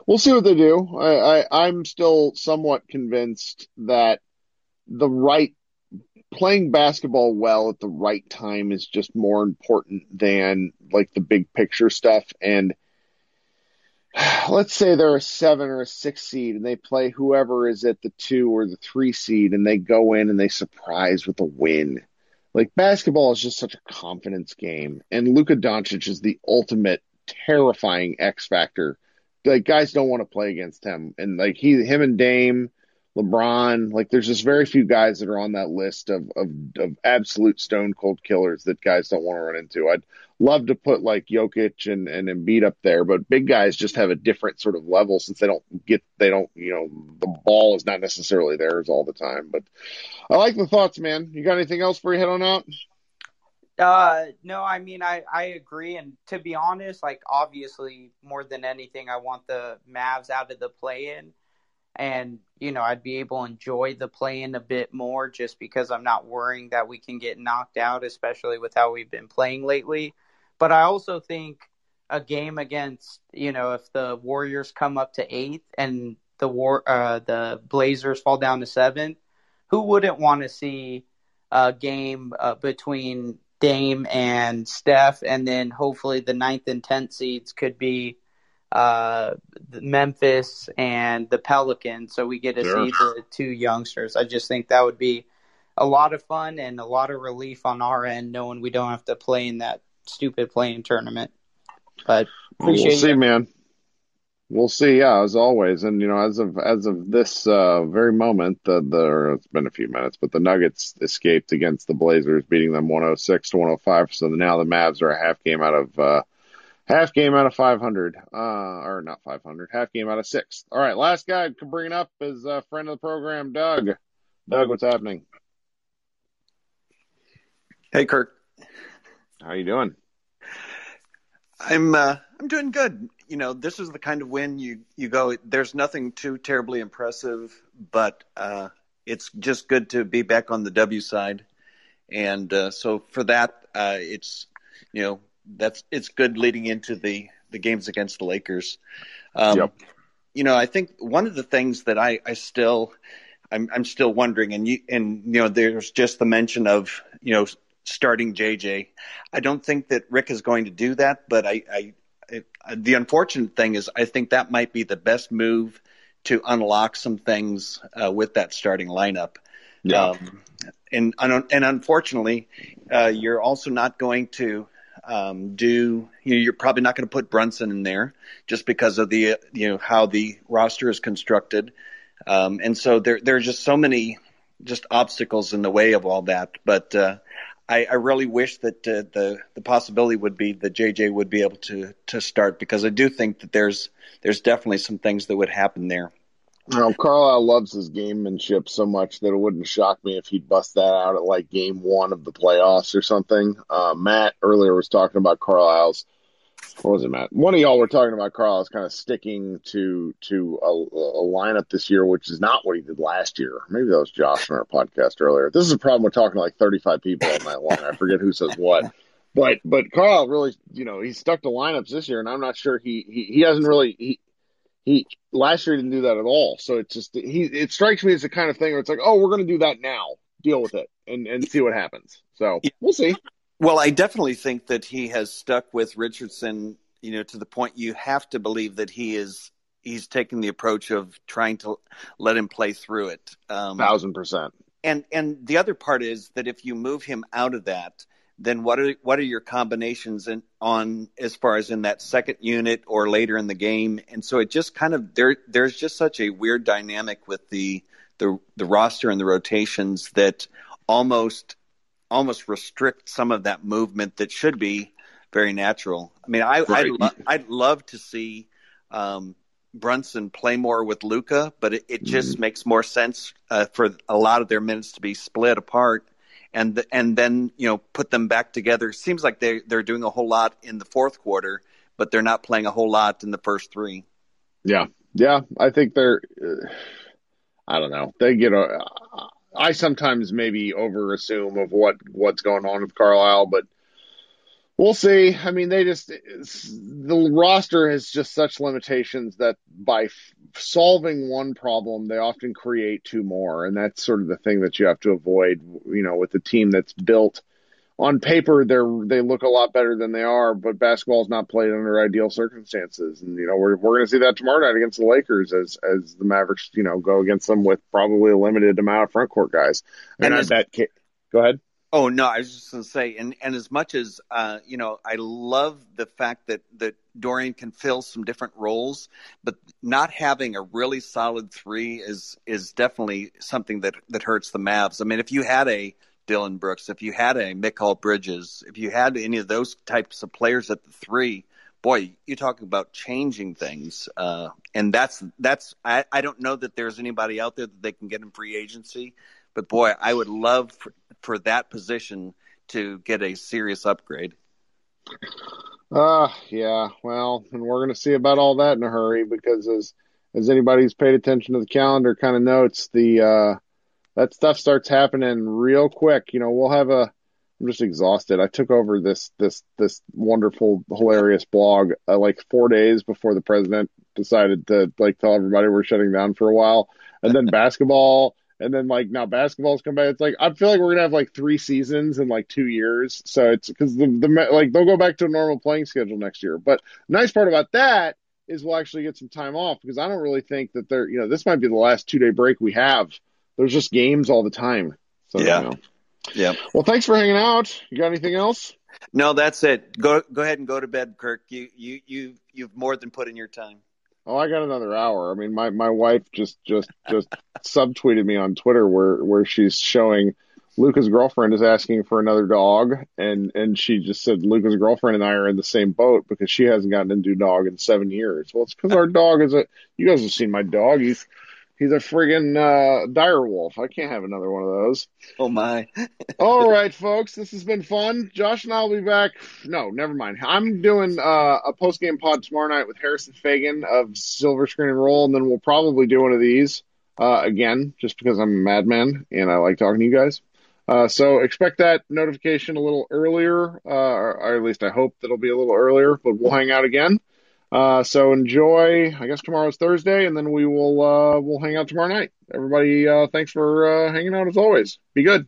we'll see what they do. I, I I'm still somewhat convinced that the right playing basketball well at the right time is just more important than like the big picture stuff. And let's say they're a seven or a six seed and they play whoever is at the two or the three seed and they go in and they surprise with a win. Like basketball is just such a confidence game, and Luka Doncic is the ultimate terrifying X factor. Like guys don't want to play against him, and like he, him and Dame, LeBron, like there's just very few guys that are on that list of of, of absolute stone cold killers that guys don't want to run into. I'd love to put like Jokic and and Embiid up there, but big guys just have a different sort of level since they don't get they don't you know the ball is not necessarily theirs all the time. But I like the thoughts, man. You got anything else for you head on out? Uh, no, I mean, I, I agree. And to be honest, like, obviously, more than anything, I want the Mavs out of the play in. And, you know, I'd be able to enjoy the playing a bit more just because I'm not worrying that we can get knocked out, especially with how we've been playing lately. But I also think a game against, you know, if the Warriors come up to eighth and the war, uh, the Blazers fall down to seventh, who wouldn't want to see a game uh, between Dame and Steph, and then hopefully the ninth and tenth seeds could be uh, Memphis and the Pelicans, so we get to sure. see the two youngsters. I just think that would be a lot of fun and a lot of relief on our end, knowing we don't have to play in that stupid play-in tournament. But we'll see, you. man. We'll see. Yeah, as always, and you know, as of as of this uh, very moment, the the it's been a few minutes, but the Nuggets escaped against the Blazers, beating them 106 to 105. So now the Mavs are a half game out of uh, half game out of 500, uh, or not 500, half game out of six. All right, last guy to bring up is a friend of the program, Doug. Doug, what's happening? Hey, Kirk. How are you doing? I'm uh, I'm doing good. You know, this is the kind of win you you go. There's nothing too terribly impressive, but uh, it's just good to be back on the W side, and uh, so for that, uh, it's you know that's it's good leading into the the games against the Lakers. Um, yep. You know, I think one of the things that I I still I'm I'm still wondering, and you and you know, there's just the mention of you know starting JJ. I don't think that Rick is going to do that, but I, I it, the unfortunate thing is I think that might be the best move to unlock some things uh, with that starting lineup. Yeah. Um, and and unfortunately, uh, you're also not going to um, do. You know, you're probably not going to put Brunson in there just because of the you know how the roster is constructed, um, and so there there are just so many just obstacles in the way of all that. But uh, I, I really wish that uh, the the possibility would be that JJ would be able to to start because I do think that there's there's definitely some things that would happen there. Well, Carlisle loves his gamemanship so much that it wouldn't shock me if he'd bust that out at like game one of the playoffs or something. Uh, Matt earlier was talking about Carlisle's what was it, Matt? One of y'all were talking about Carl is kind of sticking to to a, a, lineup this year, which is not what he did last year. Maybe that was Josh on our podcast earlier. This is a problem with talking to like 35 people all night long. I forget who says what. But but Carl really, you know, he's stuck to lineups this year, and I'm not sure he he, he hasn't really he he last year he didn't do that at all. So it's just he it strikes me as the kind of thing where it's like, oh, we're going to do that now, deal with it, and and see what happens. So we'll see. Well, I definitely think that he has stuck with Richardson, you know, to the point you have to believe that he is he's taking the approach of trying to let him play through it. Um, Thousand percent. And and the other part is that if you move him out of that, then what are what are your combinations in, on as far as in that second unit or later in the game? And so it just kind of there there's just such a weird dynamic with the the the roster and the rotations that almost almost restrict some of that movement that should be very natural. I mean, I, right. I'd, lo- I'd love to see um, Brunson play more with Luka, but it, it just mm. makes more sense uh, for a lot of their minutes to be split apart. And and then you know put them back together. Seems like they they're doing a whole lot in the fourth quarter, but they're not playing a whole lot in the first three. Yeah, yeah, I think they're. Uh, I don't know. They get a. I sometimes maybe over assume of what what's going on with Carlisle, but we'll see. I mean, they just the roster has just such limitations that by f- solving one problem, they often create two more, and that's sort of the thing that you have to avoid. You know, with a team that's built on paper they're they look a lot better than they are, but basketball is not played under ideal circumstances. And you know we're we're going to see that tomorrow night against the Lakers as as the Mavericks you know go against them with probably a limited amount of front court guys. And, and that go ahead. Oh no, I was just going to say, and and as much as uh, you know, I love the fact that that Dorian can fill some different roles, but not having a really solid three is is definitely something that that hurts the Mavs. I mean, if you had a Dillon Brooks, if you had a Mikal Bridges, if you had any of those types of players at the three, boy, you're talking about changing things. Uh, and that's that's I, I don't know that there's anybody out there that they can get in free agency, but boy, I would love for, for that position to get a serious upgrade. Uh yeah, well, and we're going to see about all that in a hurry because as as anybody who's paid attention to the calendar kind of notes, the uh that stuff starts happening real quick. You know, we'll have a I'm just exhausted. I took over this this this wonderful hilarious blog uh, like 4 days before the president decided to like tell everybody we're shutting down for a while. And then basketball and then like now basketball's come back. It's like I feel like we're gonna have like three seasons in like two years. So it's because the the like they'll go back to a normal playing schedule next year. But nice part about that is we'll actually get some time off because I don't really think that they're you know this might be the last two day break we have. There's just games all the time. So, yeah. You know. Yeah. Well, thanks for hanging out. You got anything else? No, that's it. Go go ahead and go to bed, Kirk. You you you you've more than put in your time. Oh, I got another hour. I mean, my, my wife just just just subtweeted me on Twitter where where she's showing Luka's girlfriend is asking for another dog, and and she just said Luka's girlfriend and I are in the same boat because she hasn't gotten a new dog in seven years. Well, it's because our dog is a. You guys have seen my dog. He's he's a friggin' uh, dire wolf. I can't have another one of those. Oh my! All right, folks, this has been fun. Josh and I'll be back. No, never mind. I'm doing uh, a post game pod tomorrow night with Harrison Faigen of Silver Screen and Roll, and then we'll probably do one of these uh, again, just because I'm a madman and I like talking to you guys. Uh, so expect that notification a little earlier, uh, or, or at least I hope that'll be a little earlier. But we'll hang out again. Uh, so enjoy. I guess tomorrow's Thursday, and then we will uh, we'll hang out tomorrow night. Everybody, uh, thanks for uh, hanging out as always. Be good.